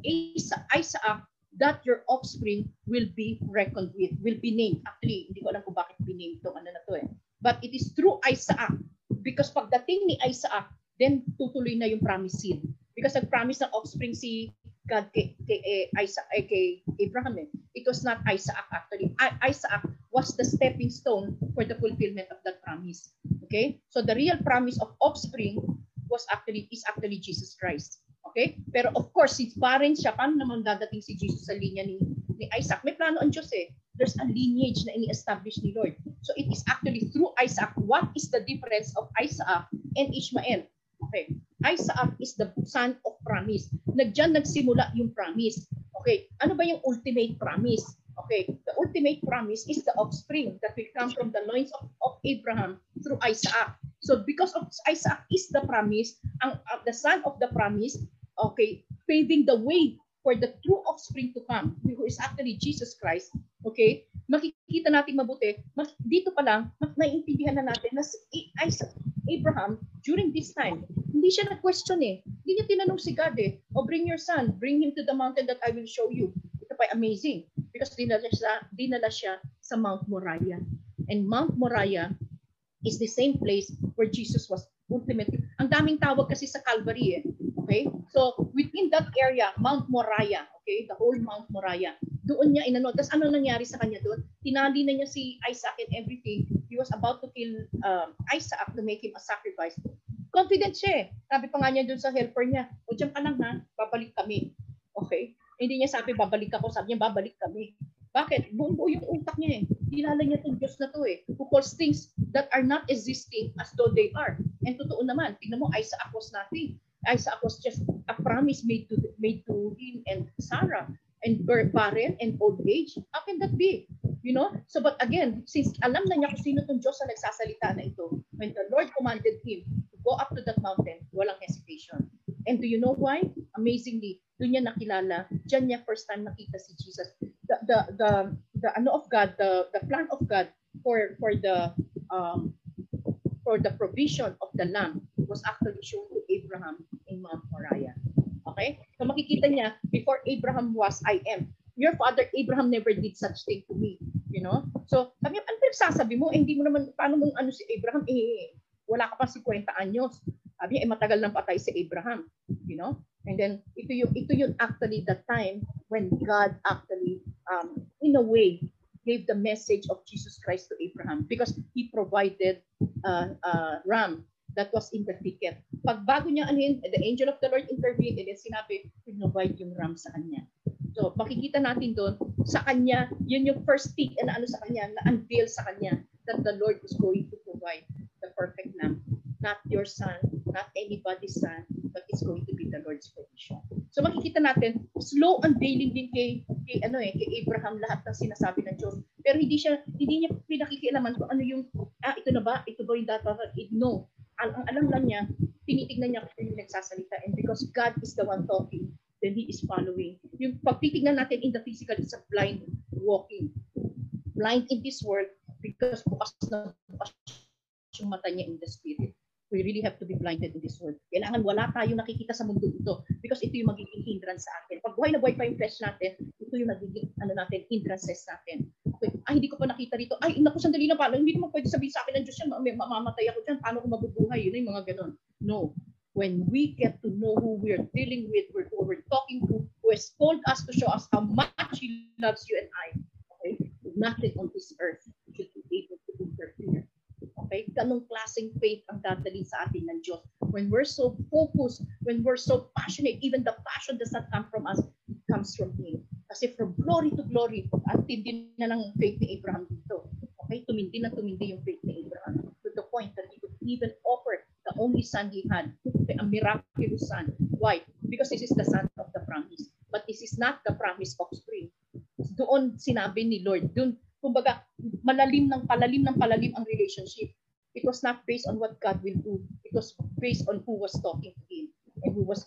Isaac, that your offspring will be reckoned with, will be named. Actually, hindi ko alam kung bakit biname itong ano na to eh. But it is through Isaac. Because pagdating ni Isaac, then tutuloy na yung promise seed. Because nag-promise ng offspring si God kay, kay, eh, Isaac, eh, kay Abraham eh. It was not Isaac actually. Isaac was the stepping stone for the fulfillment of that promise. Okay? So the real promise of offspring was actually is actually Jesus Christ. Okay? Pero of course, since barren siya, paano naman dadating si Jesus sa linya ni, ni Isaac? May plano ang Diyos eh. There's a lineage na ini-establish ni Lord. So it is actually through Isaac. What is the difference of Isaac and Ishmael? Okay. Isaac is the son of promise. Nagdiyan nagsimula yung promise. Okay. Ano ba yung ultimate promise? Okay. The ultimate promise is the offspring that will come from the loins of, of Abraham through Isaac. So because of Isaac is the promise, ang uh, the son of the promise, okay, paving the way for the true offspring to come, who is actually Jesus Christ, okay, makikita natin mabuti, dito pa lang, naiintindihan na natin na si Isaac, Abraham, during this time, hindi siya nag-question eh. Hindi niya tinanong si God eh, oh, bring your son, bring him to the mountain that I will show you. Ito pa amazing because dinala siya, dinala siya sa Mount Moriah. And Mount Moriah is the same place where Jesus was ultimately. Ang daming tawag kasi sa Calvary eh. Okay? So, within that area, Mount Moriah, okay, the whole Mount Moriah, doon niya inano. Tapos ano nangyari sa kanya doon? Tinali na niya si Isaac and everything. He was about to kill um, Isaac to make him a sacrifice. Confident siya eh. Sabi pa nga niya doon sa helper niya, o dyan ka lang ha, babalik kami. Okay? Hindi niya sabi, babalik ako. Sabi niya, babalik kami. Bakit? Buong buo yung utak niya eh. Kilala niya itong Diyos na to eh. Who calls things that are not existing as though they are. And totoo naman, tingnan mo, Isaac was nothing. Isaac was just a promise made to made to him and Sarah and barren and old age. How can that be? You know? So but again, since alam na niya kung sino tong Diyos na nagsasalita na ito, when the Lord commanded him to go up to that mountain, walang hesitation. And do you know why? Amazingly, doon niya nakilala, diyan niya first time nakita si Jesus. The, the, the, the ano of God, the, the plan of God for for the um, for the provision of the lamb was actually shown to Abraham in Mount Moriah. Okay? So makikita niya, before Abraham was, I am. Your father Abraham never did such thing to me. You know? So, sabi niya, ano pinagsasabi mo? Eh, hindi mo naman, paano mong ano si Abraham? Eh, wala ka pa 50 anyos. Sabi niya, eh, matagal nang patay si Abraham. You know? And then, ito yung, ito yung actually the time when God actually, um, in a way, gave the message of Jesus Christ to Abraham because he provided uh, uh, ram that was in the thicket. Pag bago niya ano yun, the angel of the Lord intervened and then sinabi, provide yung ram sa kanya. So, makikita natin doon, sa kanya, yun yung first thing na ano sa kanya, na unveil sa kanya that the Lord is going to provide the perfect lamb. Not your son, not anybody's son, but it's going to be the Lord's provision. So makikita natin, slow unveiling din kay, kay ano eh, kay Abraham lahat ng sinasabi ng Diyos. Pero hindi siya hindi niya pinakikialaman kung ano yung ah ito na ba, ito ba yung dapat no. Ang, ang alam lang niya, tinitignan niya kung yung nagsasalita and because God is the one talking, then he is following. Yung pagtitignan natin in the physical is a blind walking. Blind in this world because bukas na bukas yung mata niya in the spirit we really have to be blinded in this world. Kailangan wala tayong nakikita sa mundo ito because ito yung magiging hindrance sa atin. Pag buhay na buhay pa yung flesh natin, ito yung magiging ano natin, hindrances natin. Ay, hindi ko pa nakita rito. Ay, naku, sandali na paano. Hindi naman pwede sabihin sa akin ng Diyos yan, mamamatay ako dyan. Paano ko mabubuhay? Yun yung mga ganun. No. When we get to know who we're dealing with, who we're talking to, who has called us to show us how much He loves you and I, okay, nothing on this earth should be able to interfere Okay? Ganong klaseng faith ang dadalhin sa atin ng Diyos. When we're so focused, when we're so passionate, even the passion does not come from us, it comes from Him. Kasi from glory to glory, at tindi na ng faith ni Abraham dito. Okay? Tumindi na tumindi yung faith ni Abraham to the point that he could even offer the only son he had, a miraculous son. Why? Because this is the son of the promise. But this is not the promise offspring. Doon sinabi ni Lord, doon kumbaga, malalim ng palalim ng palalim ang relationship. It was not based on what God will do. It was based on who was talking to him and who was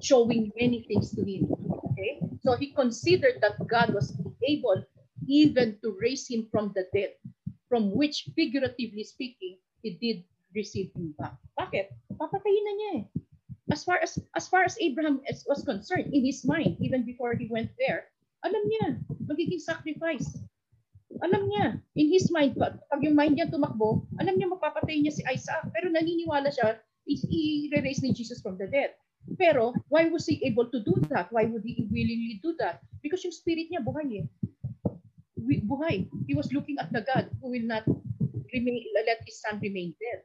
showing many things to him. Okay? So he considered that God was able even to raise him from the dead, from which, figuratively speaking, he did receive him back. Bakit? Papatayin na niya eh. As far as as far as Abraham was concerned, in his mind, even before he went there, alam niya, magiging sacrifice alam niya, in his mind, pag yung mind niya tumakbo, alam niya mapapatay niya si Isaac. Pero naniniwala siya, i-raise ni Jesus from the dead. Pero, why was he able to do that? Why would he willingly do that? Because yung spirit niya buhay eh. Buhay. He was looking at the God who will not remain, let his son remain dead.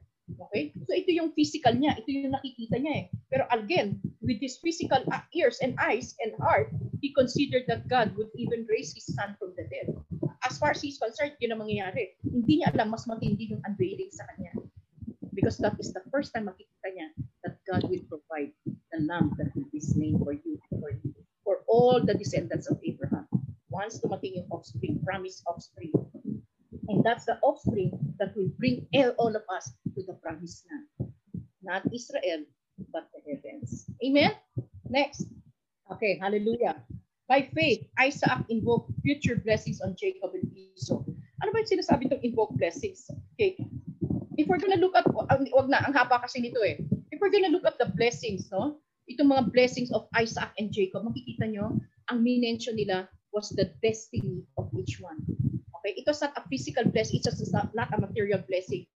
Okay? So ito yung physical niya, ito yung nakikita niya eh. Pero again, with his physical ears and eyes and heart, he considered that God would even raise his son from the dead. As far as he's concerned, yun ang mangyayari. Hindi niya alam, mas matindi yung unveiling sa kanya. Because that is the first time makikita niya that God will provide the lamb that will be slain for you, for you, for all the descendants of Abraham. Once dumating yung offspring, promised offspring, And that's the offspring that will bring all of us to the promised land. Not Israel, but the heavens. Amen? Next. Okay, hallelujah. By faith, Isaac invoked future blessings on Jacob and Esau. Ano ba yung sinasabi itong invoke blessings? Okay. If we're gonna look at, wag na, ang haba kasi nito eh. If we're gonna look at the blessings, no? Itong mga blessings of Isaac and Jacob, makikita nyo, ang minention nila was the destiny of each one. Okay? It was not a physical blessing, it's just not, a material blessing,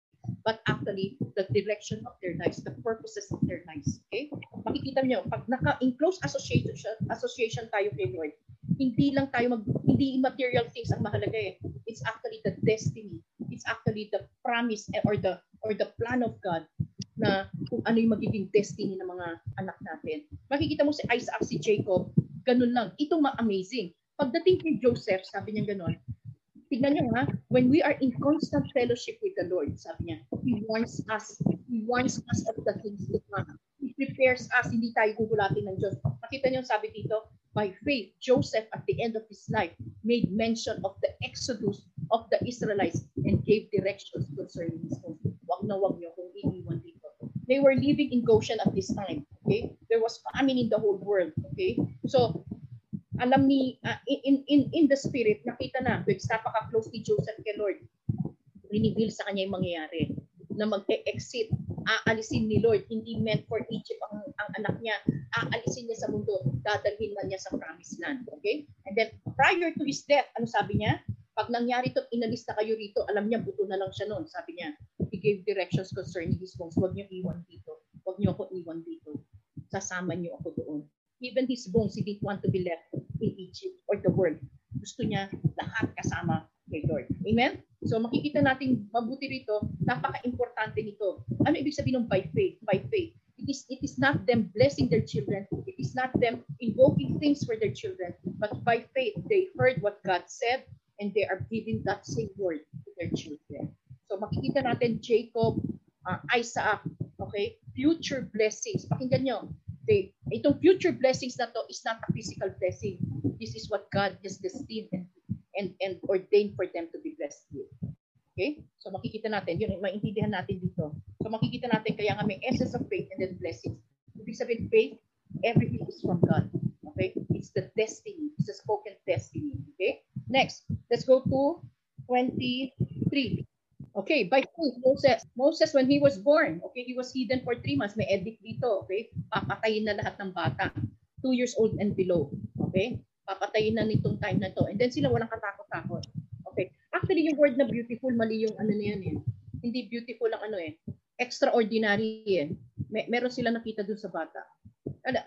but actually the direction of their lives, the purposes of their lives. Okay? Makikita niyo, pag naka-in close association, association tayo kay Lord, hindi lang tayo mag, hindi material things ang mahalaga eh. It's actually the destiny. It's actually the promise eh, or the or the plan of God na kung ano yung magiging destiny ng mga anak natin. Makikita mo si Isaac, si Jacob, ganun lang. Ito ma-amazing. Pagdating kay Joseph, sabi niya ganun, tignan niyo ha, when we are in constant fellowship with the Lord, sabi niya, He wants us, He wants us of the things to come. He prepares us, hindi tayo gugulatin ng Diyos. Makita niyo sabi dito, by faith, Joseph at the end of his life made mention of the exodus of the Israelites and gave directions concerning his home. Wag na wag niyo kung dito. They were living in Goshen at this time. Okay? There was famine in the whole world. Okay? So, alam ni uh, in in in the spirit nakita na because napaka close ni Joseph kay Lord riniveal sa kanya yung mangyayari na mag-exit aalisin ni Lord hindi meant for Egypt ang, ang anak niya aalisin niya sa mundo dadalhin man niya sa promised land okay and then prior to his death ano sabi niya pag nangyari to inalis na kayo rito alam niya buto na lang siya noon sabi niya he gave directions concerning his bones wag niyo iwan dito wag niyo ako iwan dito sasama niyo ako doon even his bones he didn't want to be left in Egypt or the world gusto niya lahat kasama kay Lord. Amen? So makikita natin mabuti rito, napaka-importante nito. Ano ibig sabihin ng by faith? By faith. It is, it is not them blessing their children. It is not them invoking things for their children. But by faith, they heard what God said and they are giving that same word to their children. So makikita natin Jacob, uh, Isaac, okay? Future blessings. Pakinggan nyo. They, itong future blessings na to is not a physical blessing. This is what God has destined and and, and ordained for them to be blessed with. Okay? So makikita natin, yun, maintindihan natin dito. So makikita natin, kaya nga may essence of faith and then blessings. Ibig sabihin, faith, everything is from God. Okay? It's the destiny. It's the spoken destiny. Okay? Next, let's go to 23. Okay, by faith, Moses, Moses when he was born, okay, he was hidden for three months. May edict dito, okay? Papatayin na lahat ng bata. Two years old and below. Okay? papatayin na nitong time na to. And then sila walang katakot-takot. Okay. Actually, yung word na beautiful, mali yung ano na yan eh. Hindi beautiful ang ano eh. Extraordinary eh. May, meron sila nakita dun sa bata.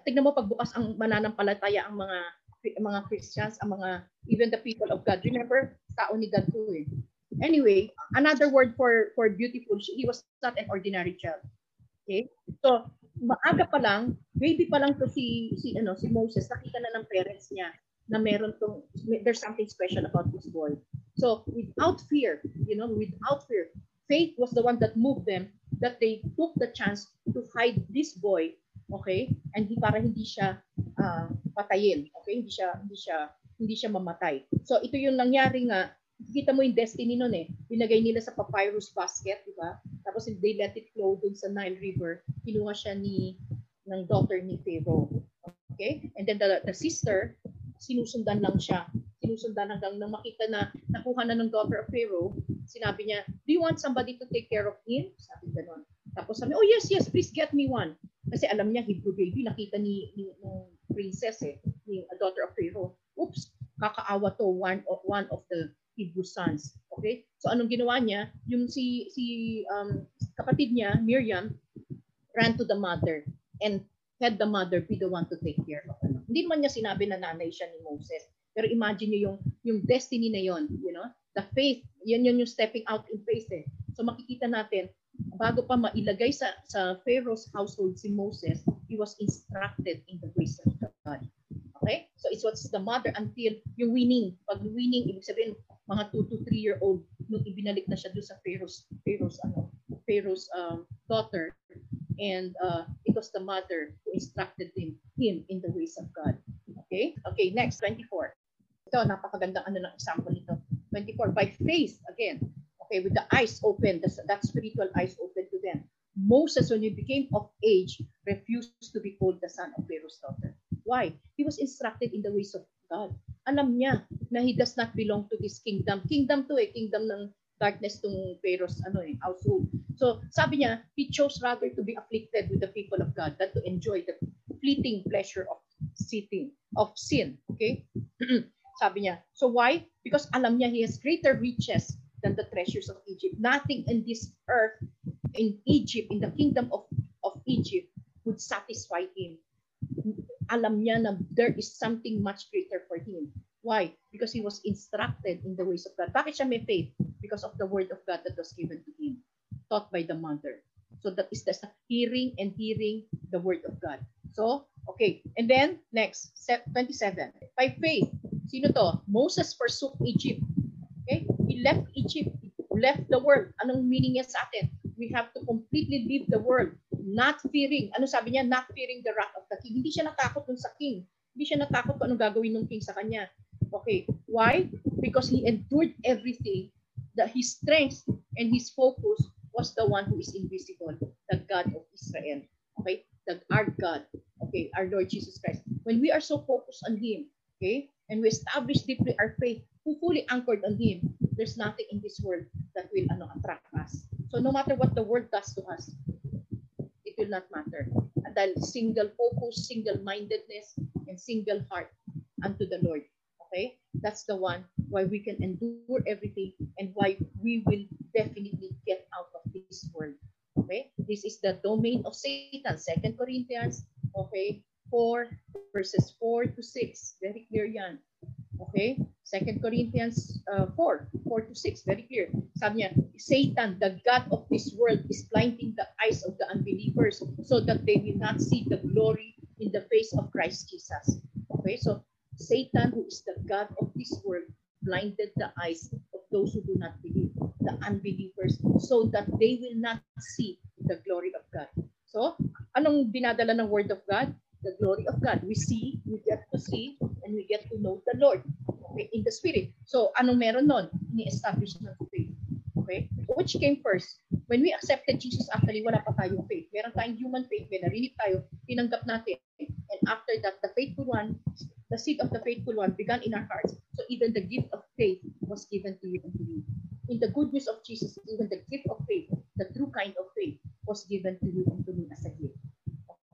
Tignan mo pagbukas ang mananampalataya ang mga mga Christians, ang mga even the people of God. Remember, tao ni God too eh. Anyway, another word for for beautiful, he was not an ordinary child. Okay? So, maaga pa lang, baby pa lang to si si ano si Moses, nakita na ng parents niya na meron tong, there's something special about this boy. So without fear, you know, without fear, faith was the one that moved them that they took the chance to hide this boy, okay? And he, para hindi siya uh, patayin, okay? Hindi siya hindi siya hindi siya mamatay. So ito yung nangyari nga, kita mo yung destiny nun eh. Binagay nila sa papyrus basket, di ba? Tapos they let it flow dun sa Nile River. Kinuha siya ni ng daughter ni Pharaoh. Okay? And then the, the sister, sinusundan lang siya. Sinusundan hanggang nang makita na nakuha na ng daughter of Pharaoh, sinabi niya, do you want somebody to take care of him? Sabi gano'n. Tapos sabi, oh yes, yes, please get me one. Kasi alam niya, Hebrew baby, nakita ni, ni ng princess eh, ni daughter of Pharaoh. Oops, kakaawa to, one of, one of the Hebrew sons. Okay? So anong ginawa niya? Yung si, si um, kapatid niya, Miriam, ran to the mother and had the mother be the one to take care of ano. Hindi man niya sinabi na nanay siya ni Moses. Pero imagine niyo yung yung destiny na yon, you know? The faith, yan yun yung stepping out in faith eh. So makikita natin, bago pa mailagay sa sa Pharaoh's household si Moses, he was instructed in the ways of God. Okay? So it was the mother until yung winning. Pag winning, ibig sabihin, mga 2 to 3 year old, nung ibinalik na siya doon sa Pharaoh's, Pharaoh's, ano, Pharaoh's um, daughter, and uh, it was the mother who instructed him, him in the ways of God. Okay? Okay, next, 24. Ito, napakagandang ano ng example nito. 24, by faith, again, okay, with the eyes open, the, that spiritual eyes open to them. Moses, when he became of age, refused to be called the son of Pharaoh's daughter. Why? He was instructed in the ways of God. Alam niya na he does not belong to this kingdom. Kingdom to eh, kingdom ng darkness tong Pharaoh's ano eh, household. So sabi niya, he chose rather to be afflicted with the people of God than to enjoy the fleeting pleasure of sitting, of sin. Okay? <clears throat> sabi niya. So why? Because alam niya he has greater riches than the treasures of Egypt. Nothing in this earth, in Egypt, in the kingdom of, of Egypt, would satisfy him. Alam niya na there is something much greater for him. Why? Because he was instructed in the ways of God. Bakit siya may faith? Because of the word of God that was given to him, taught by the mother. So that is the hearing and hearing the word of God. So, okay. And then, next, 27. By faith, sino to? Moses forsook Egypt. Okay? He left Egypt. Left the world. Anong meaning niya sa atin? We have to completely leave the world. Not fearing. Ano sabi niya? Not fearing the wrath of the king. Hindi siya natakot dun sa king. Hindi siya natakot kung anong gagawin ng king sa kanya. Okay. Why? Because he endured everything. That his strength and his focus was the one who is invisible, the God of Israel. Okay? The our God. Okay, our Lord Jesus Christ. When we are so focused on Him, okay, and we establish deeply our faith, fully anchored on Him, there's nothing in this world that will ano, attract us. So no matter what the world does to us, it will not matter. Dahil single focus, single-mindedness, and single heart unto the Lord. Okay? That's the one why we can endure everything and why we will definitely get out of this world. Okay? This is the domain of Satan. Second Corinthians, okay, 4 verses 4 to 6. Very clear yan. Okay? Second Corinthians uh, 4, 4 to 6. Very clear. Sabi niya, Satan, the God of this world, is blinding the eyes of the unbelievers so that they will not see the glory in the face of Christ Jesus. Okay? So, Satan, who is the God of this world, blinded the eyes of those who do not believe, the unbelievers, so that they will not see the glory of God. So, anong dinadala ng Word of God? The glory of God. We see, we get to see, and we get to know the Lord okay, in the Spirit. So, anong meron nun? Ni-establish ng faith. Okay? Which came first? When we accepted Jesus, actually, wala pa tayong faith. Meron tayong human faith. May narinig tayo, tinanggap natin. And after that, the faithful one, the seed of the faithful one began in our hearts. So even the gift of faith was given to you and to me. In the good news of Jesus, even the gift of faith, the true kind of faith, was given to you and to me as a gift.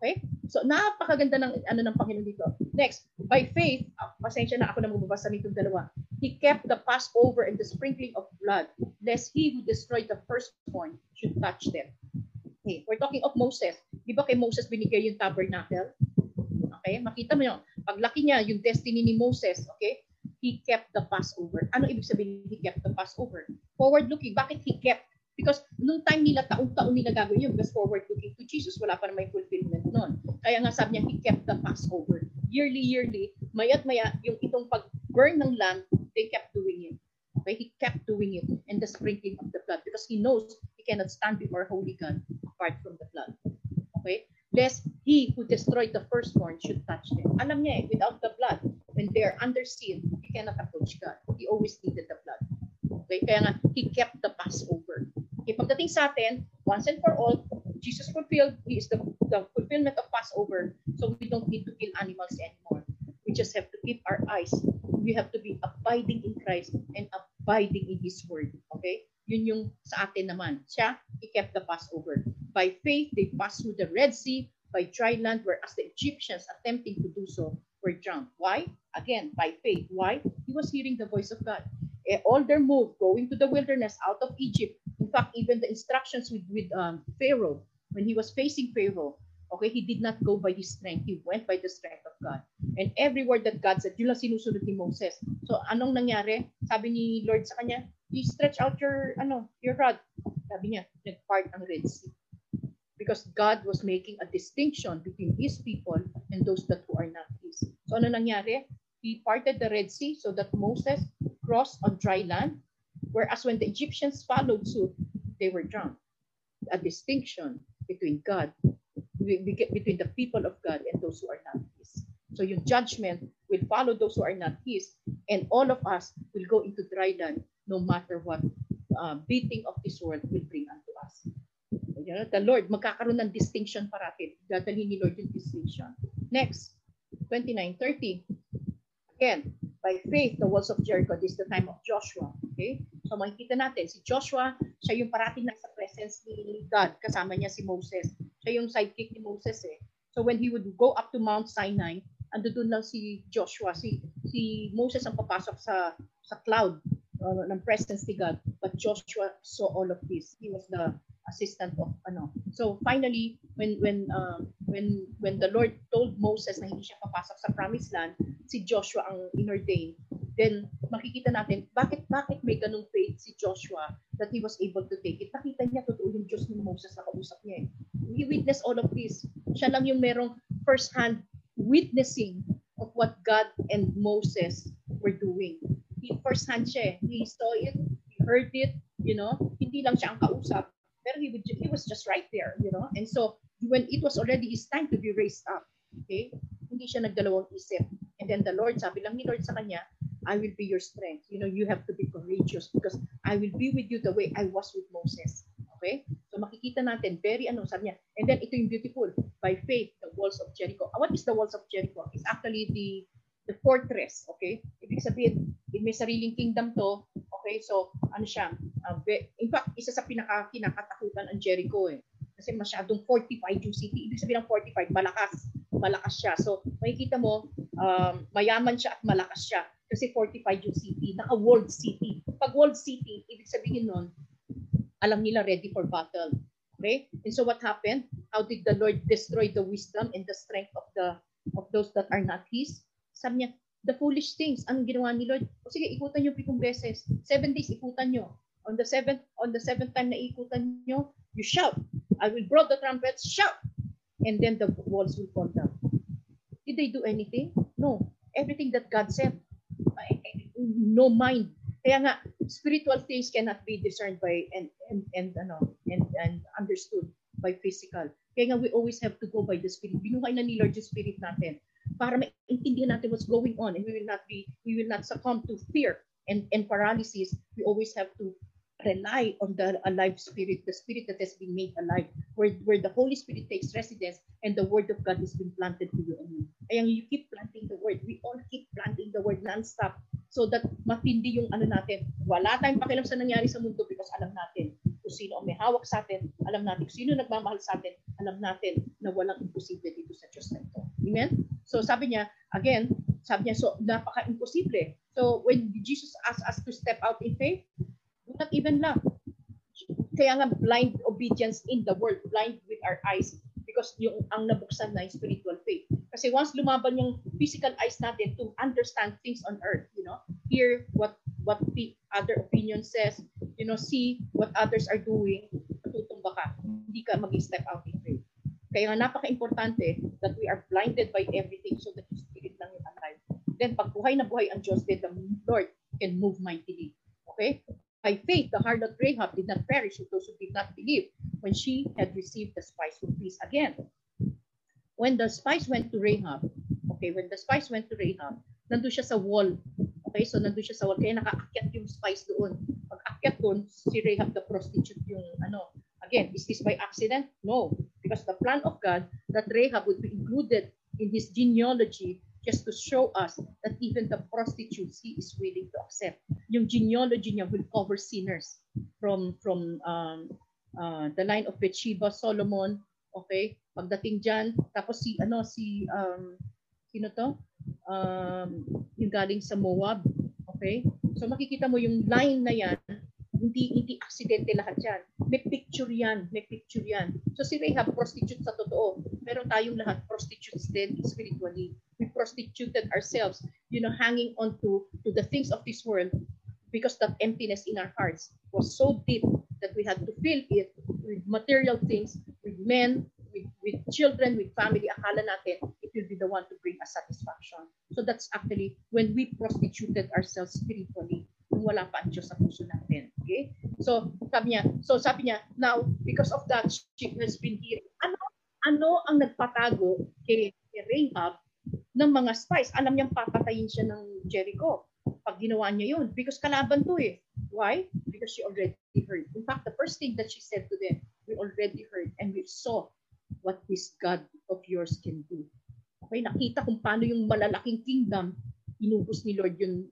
Okay? So napakaganda ng ano ng Panginoon dito. Next, by faith, oh, pasensya na ako na magbabasa nitong dalawa. He kept the Passover and the sprinkling of blood, lest he who destroyed the firstborn should touch them. Okay, we're talking of Moses. Di ba kay Moses binigay yung tabernacle? Okay, makita mo yun. Paglaki niya, yung destiny ni Moses, okay, he kept the Passover. Ano ibig sabihin he kept the Passover? Forward looking. Bakit he kept? Because nung time nila, taong-taon nila gagawin yun because forward looking to Jesus, wala pa na may fulfillment noon. Kaya nga sabi niya, he kept the Passover. Yearly, yearly, mayat maya, yung itong pag-burn ng lamb, they kept doing it. Okay, he kept doing it and the sprinkling of the blood because he knows he cannot stand before holy God apart from the blood. Okay? Lest he who destroyed the firstborn should touch them. Alam niya eh, without the blood, when they are under sin, he cannot approach God. He always needed the blood. Okay? Kaya nga, he kept the Passover. Okay, pagdating sa atin, once and for all, Jesus fulfilled, he is the, the fulfillment of Passover. So we don't need to kill animals anymore. We just have to keep our eyes. We have to be abiding in Christ and abiding in His Word. Okay? Yun yung sa atin naman. Siya, he kept the Passover. By faith, they passed through the Red Sea by dry land, whereas the Egyptians attempting to do so were drowned. Why? Again, by faith. Why? He was hearing the voice of God. Eh, all their move, going to the wilderness out of Egypt. In fact, even the instructions with, with um, Pharaoh, when he was facing Pharaoh, okay, he did not go by his strength. He went by the strength of God. And every word that God said, yun lang sinusunod ni Moses. So, anong nangyari? Sabi ni Lord sa kanya, you stretch out your, ano, your rod. Sabi niya, nag-part ang Red Sea. Because God was making a distinction between His people and those that who are not His. So, ano nangyari? He parted the Red Sea so that Moses crossed on dry land, whereas when the Egyptians followed suit, they were drowned. A distinction between God, between the people of God and those who are not His. So your judgment will follow those who are not His, and all of us will go into dry land no matter what uh, beating of this world will bring us. You know, the Lord, magkakaroon ng distinction parati. Dadalhin ni Lord yung distinction. Next, 29, 30. Again, by faith, the walls of Jericho, this is the time of Joshua. Okay? So makikita natin, si Joshua, siya yung parating nasa presence ni God. Kasama niya si Moses. Siya yung sidekick ni Moses eh. So when he would go up to Mount Sinai, ando doon lang si Joshua. Si, si Moses ang papasok sa, sa cloud uh, ng presence ni God. But Joshua saw all of this. He was the assistant of ano. So finally, when when uh, when when the Lord told Moses na hindi siya papasok sa promised land, si Joshua ang inordain. Then makikita natin bakit bakit may ganung faith si Joshua that he was able to take it. Nakita niya totoo yung Diyos ni Moses na kausap niya eh. He witnessed all of this. Siya lang yung merong first hand witnessing of what God and Moses were doing. He first hand siya eh. He saw it, he heard it, you know. Hindi lang siya ang kausap, pero he, would, he was just right there, you know. And so, when it was already his time to be raised up, okay, hindi siya nagdalawang isip. And then the Lord, sabi lang ni Lord sa kanya, I will be your strength. You know, you have to be courageous because I will be with you the way I was with Moses. Okay? So makikita natin, very ano, sabi niya. And then ito yung beautiful. By faith, the walls of Jericho. What is the walls of Jericho? It's actually the the fortress, okay? Ibig sabihin, may sariling kingdom to, okay? So, ano siya? Uh, in fact, isa sa pinaka kinakatakutan ang Jericho eh. Kasi masyadong fortified yung city. Ibig sabihin ng fortified, malakas. Malakas siya. So, makikita mo, um, mayaman siya at malakas siya. Kasi fortified yung city. Naka-walled city. Pag walled city, ibig sabihin nun, alam nila ready for battle. Okay? And so what happened? How did the Lord destroy the wisdom and the strength of the of those that are not His? Sabi niya, the foolish things. Anong ginawa ni Lord? O sige, ikutan niyo pitong beses. Seven days, ikutan niyo. On the seventh, on the seventh time na ikutan niyo, you shout. I will blow the trumpets, shout. And then the walls will fall down. Did they do anything? No. Everything that God said, no mind. Kaya nga, spiritual things cannot be discerned by and and and ano and and understood by physical. Kaya nga we always have to go by the spirit. Binuhay na ni Lord yung spirit natin para maintindihan natin what's going on and we will not be we will not succumb to fear and and paralysis. We always have to rely on the alive spirit, the spirit that has been made alive, where, where the Holy Spirit takes residence and the word of God has been planted to you and me. Kaya you keep planting the word. We all keep planting the word non-stop so that matindi yung ano natin. Wala tayong pakialam sa nangyari sa mundo because alam natin kung sino ang may hawak sa atin, alam natin kung sino nagmamahal sa atin, alam natin na walang imposible dito sa Diyos na ito. Amen? So sabi niya, again, sabi niya, so napaka-imposible. So when Jesus asked us to step out in faith, not even love. Kaya nga blind obedience in the world, blind with our eyes because yung ang nabuksan na yung spiritual faith. Kasi once lumaban yung physical eyes natin to understand things on earth, you know, hear what what the other opinion says, you know, see what others are doing, matutumba ka. Hindi ka mag-step out in faith. Kaya nga napaka-importante that we are blinded by everything so that the spirit lang yung alive. Then pag buhay na buhay ang Diyos, then the Lord can move mightily. Okay? By faith, the heart of Rahab did not perish with those who did not believe when she had received the spice from peace. Again, when the spice went to Rahab, okay, when the spice went to Rahab, nandun siya sa wall. Okay, so nandun siya sa wall. Kaya nakaakyat yung spice doon. Pag akyat doon, si Rahab the prostitute yung ano. Again, is this by accident? No. Because the plan of God that Rahab would be included in his genealogy just to show us that even the prostitutes he is willing to accept. Yung genealogy niya will cover sinners from from um, uh, the line of Bathsheba, Solomon, okay? Pagdating diyan, tapos si ano si um sino to? Um, yung galing sa Moab, okay? So makikita mo yung line na yan, hindi hindi aksidente lahat yan. May picture yan, may picture yan. So si Rahab prostitute sa totoo, pero tayong lahat prostitutes din spiritually we prostituted ourselves, you know, hanging on to, to the things of this world because that emptiness in our hearts was so deep that we had to fill it with material things, with men, with, with children, with family. Akala natin it will be the one to bring us satisfaction. So that's actually when we prostituted ourselves spiritually kung wala pa ang Diyos sa puso natin. Okay? So, sabi niya, so sabi niya, now, because of that, she has been hearing. Ano, ano ang nagpatago kay, kay Rahab ng mga spies. Alam niyang papatayin siya ng Jericho ginawa niya yun. Because kalaban to eh. Why? Because she already heard. In fact, the first thing that she said to them, we already heard and we saw what this God of yours can do. Okay, nakita kung paano yung malalaking kingdom inubos ni Lord yung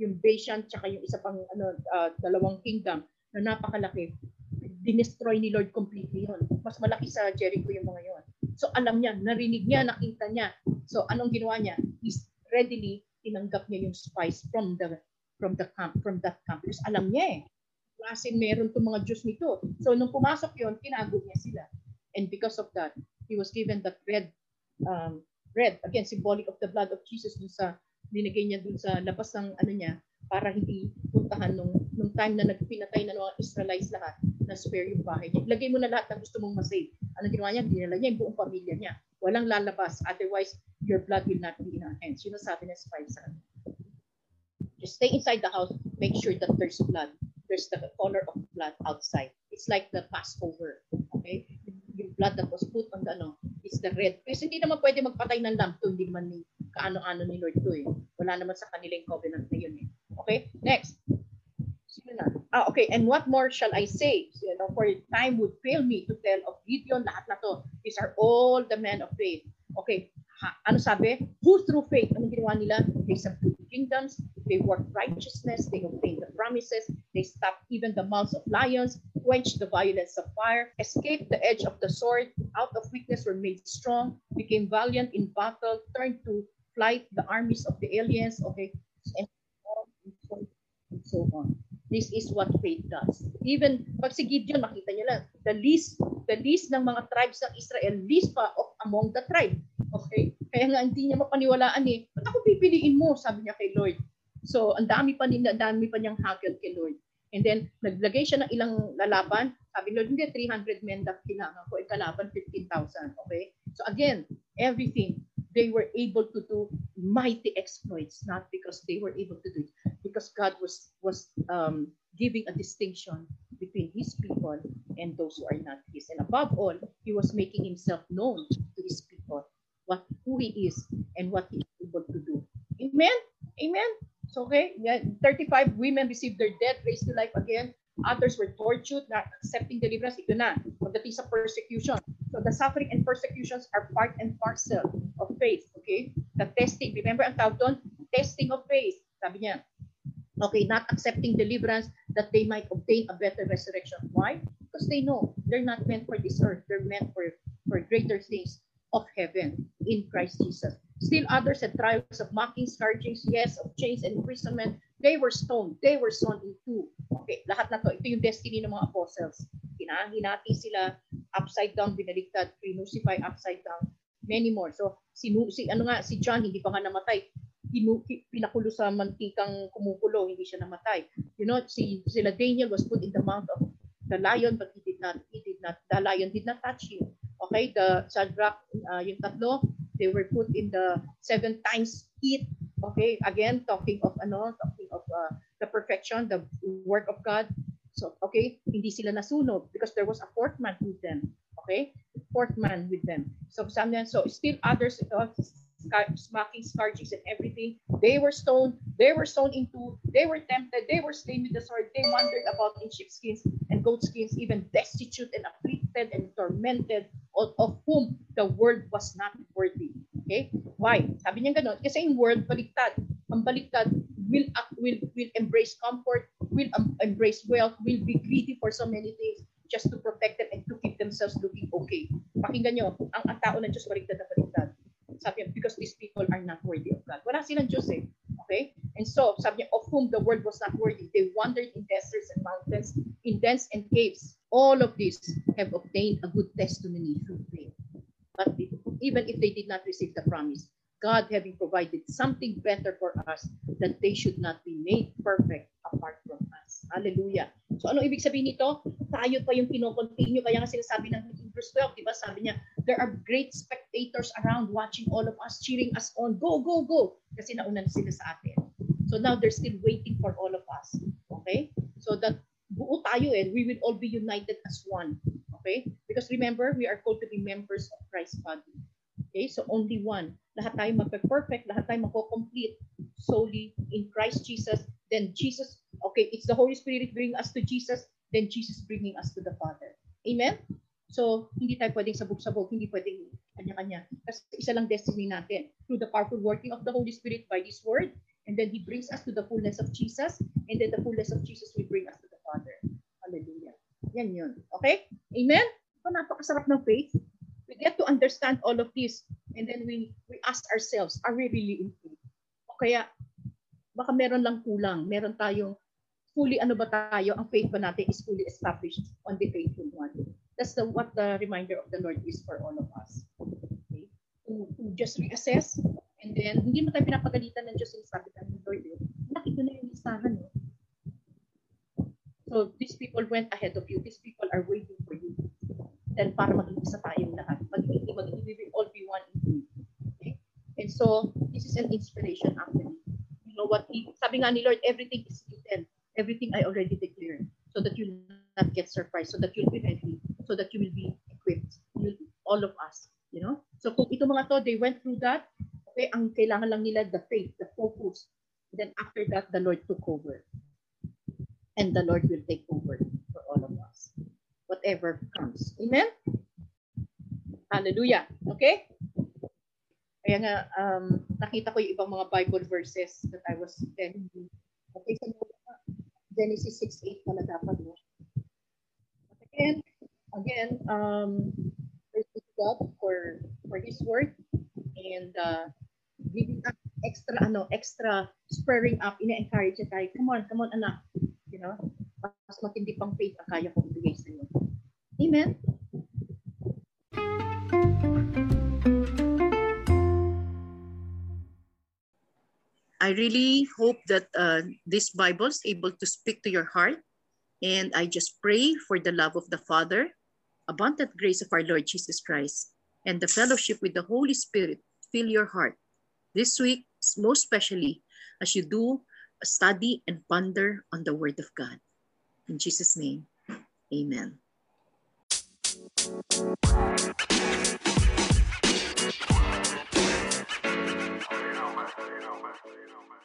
yung Bashan tsaka yung isa pang ano uh, dalawang kingdom na napakalaki dinestroy ni Lord completely yon. Mas malaki sa Jericho yung mga yon. So alam niya, narinig niya, nakita niya. So anong ginawa niya? He's readily tinanggap niya yung spice from the from the camp, from that camp. Because alam niya eh, klase meron itong mga Diyos nito. So nung pumasok yon, tinago niya sila. And because of that, he was given that red, um, red, again, symbolic of the blood of Jesus dun sa, linagay niya dun sa labas ng ano niya, para hindi puntahan nung, nung time na nagpinatay na mga Israelites lahat, na spare yung bahay niya. Ilagay mo na lahat ng gusto mong masave. Ano ginawa niya? Dinala niya yung buong pamilya niya. Walang lalabas. Otherwise, your blood will not be in our hands. Yun ang sabi ng spy sa Just stay inside the house. Make sure that there's blood. There's the color of blood outside. It's like the Passover. Okay? Yung blood that was put on the ano, is the red. Kasi hindi naman pwede magpatay ng lamb to. Hindi naman ni kaano-ano ni Lord to eh. Wala naman sa kanilang covenant na yun eh. Okay? Next. Ah, okay, and what more shall I say? You know, for time would fail me to tell of Gideon, lahat na to. These are all the men of faith. Okay, ha, ano sabi? Who through faith, anong ginawa nila? They subdued kingdoms. They worked righteousness. They obtained the promises. They stopped even the mouths of lions, quenched the violence of fire, escaped the edge of the sword. Out of weakness were made strong, became valiant in battle, turned to flight the armies of the aliens. Okay, and so on and so, on. This is what faith does. Even pag si Gideon, makita niyo lang, the least, the least ng mga tribes ng Israel, least pa of among the tribe. Okay? Kaya nga hindi niya mapaniwalaan eh. Ba't ako pipiliin mo? Sabi niya kay Lord. So, ang dami pa nila, dami pa niyang hagod kay Lord. And then, naglagay siya ng ilang lalaban. Sabi Lord, hindi, 300 men na kailangan ko. Ang kalaban, 15,000. Okay? So again, everything, they were able to do mighty exploits, not because they were able to do it, because God was was um, giving a distinction between His people and those who are not His. And above all, He was making Himself known to His people, what who He is and what He is able to do. Amen. Amen. So okay, yeah, 35 women received their dead raised to life again. Others were tortured, not accepting deliverance. Ito na, pagdating sa persecution. So the suffering and persecutions are part and parcel of faith. Okay? The testing. Remember ang tawag doon? Testing of faith. Sabi niya, okay, not accepting deliverance that they might obtain a better resurrection. Why? Because they know they're not meant for this earth. They're meant for, for greater things of heaven in Christ Jesus. Still others had trials of mocking, scourgings, yes, of chains and imprisonment. They were stoned. They were sawn in two. Okay, lahat na to. Ito yung destiny ng mga apostles. Hinahinati sila upside down, binaliktad, crucify upside down. Many more. So, si, si ano nga, si John, hindi pa nga namatay. Pinu, pinakulo sa mantikang kumukulo, hindi siya namatay. You know, si sila Daniel was put in the mouth of the lion, but he did not, he did not, the lion did not touch him. Okay, the Shadrach, uh, yung tatlo, they were put in the seven times heat. Okay, again, talking of ano, talking of uh, the perfection, the work of God. So, okay, hindi sila nasunog because there was a fourth man with them. Okay, fourth man with them. So, sabi so still others, uh, smacking, scourgings, and everything. They were stoned. They were sown into. They were tempted. They were slain with the sword. They wandered about in sheepskins and goatskins, even destitute and afflicted and tormented, of, whom the world was not worthy. Okay? Why? Sabi niya ganun. Kasi yung world, baliktad. Ang baliktad will, will, will embrace comfort, will um, embrace wealth, will be greedy for so many things just to protect them and to keep themselves looking okay. Pakinggan nyo, ang, ang tao ng Diyos baliktad na baliktad. Sabi niya, because these people are not worthy of God. Wala silang Diyos eh. Okay? And so, sabi niya, of whom the world was not worthy. They wandered in deserts and mountains, in dens and caves. All of these have obtained a good testimony through faith. But even if they did not receive the promise, God having provided something better for us, that they should not be made perfect apart from us. Hallelujah. So ano ibig sabihin nito? Tayo pa yung kinocontinue. Kaya nga sinasabi ng Hebrews 12, di ba? Sabi niya, there are great spectators around watching all of us, cheering us on. Go, go, go! Kasi naunan sila sa atin. So now they're still waiting for all of us. Okay? So that buo tayo eh. We will all be united as one. Okay? Because remember, we are called to be members of Christ's body. Okay? So only one. Lahat tayo magpe-perfect, lahat tayo mako-complete solely in Christ Jesus. Then Jesus, okay, it's the Holy Spirit bringing us to Jesus, then Jesus bringing us to the Father. Amen? So, hindi tayo pwedeng sabog-sabog, hindi pwedeng kanya-kanya. Kasi isa lang destiny natin. Through the powerful working of the Holy Spirit by this word, and then He brings us to the fullness of Jesus, and then the fullness of Jesus will bring us to. Yan yun. Okay? Amen? So, napakasarap ng faith. We get to understand all of this, and then we we ask ourselves, are we really in faith? O kaya, baka meron lang kulang. Meron tayong fully ano ba tayo, ang faith ba natin is fully established on the faithful one. That's the what the reminder of the Lord is for all of us. Okay? To, to just reassess and then hindi mo tayo pinapagalitan ng Diyos yung sabi ng Lord. Eh. Nakita na yung listahan. Eh. So these people went ahead of you. These people are waiting for you. Then para maging isa tayong lahat. Maging, maging, we will all be one in you. Okay? And so this is an inspiration actually. You know what? He, sabi nga ni Lord, everything is written. Everything I already declared so that you not get surprised, so that you'll be ready, so that you will be equipped. You'll, all of us, you know? So kung ito mga to, they went through that, okay, ang kailangan lang nila, the faith, the focus. Then after that, the Lord took over. And the Lord will take over for all of us. Whatever comes. Amen? Hallelujah. Okay? Kaya nga, um, nakita ko yung ibang mga Bible verses that I was telling you. Okay, so Genesis 6.8 pala dapat? But again, again, um, praise God for, for His word and uh, giving us extra, ano, extra spurring up, ina-encourage tayo, come on, come on, anak. Know, mas matindi pang faith ang kaya kong ibigay sa. Amen? I really hope that uh, this Bible is able to speak to your heart. And I just pray for the love of the Father, abundant grace of our Lord Jesus Christ, and the fellowship with the Holy Spirit fill your heart this week, most especially as you do study and ponder on the Word of God. In Jesus' name, amen. You know, man.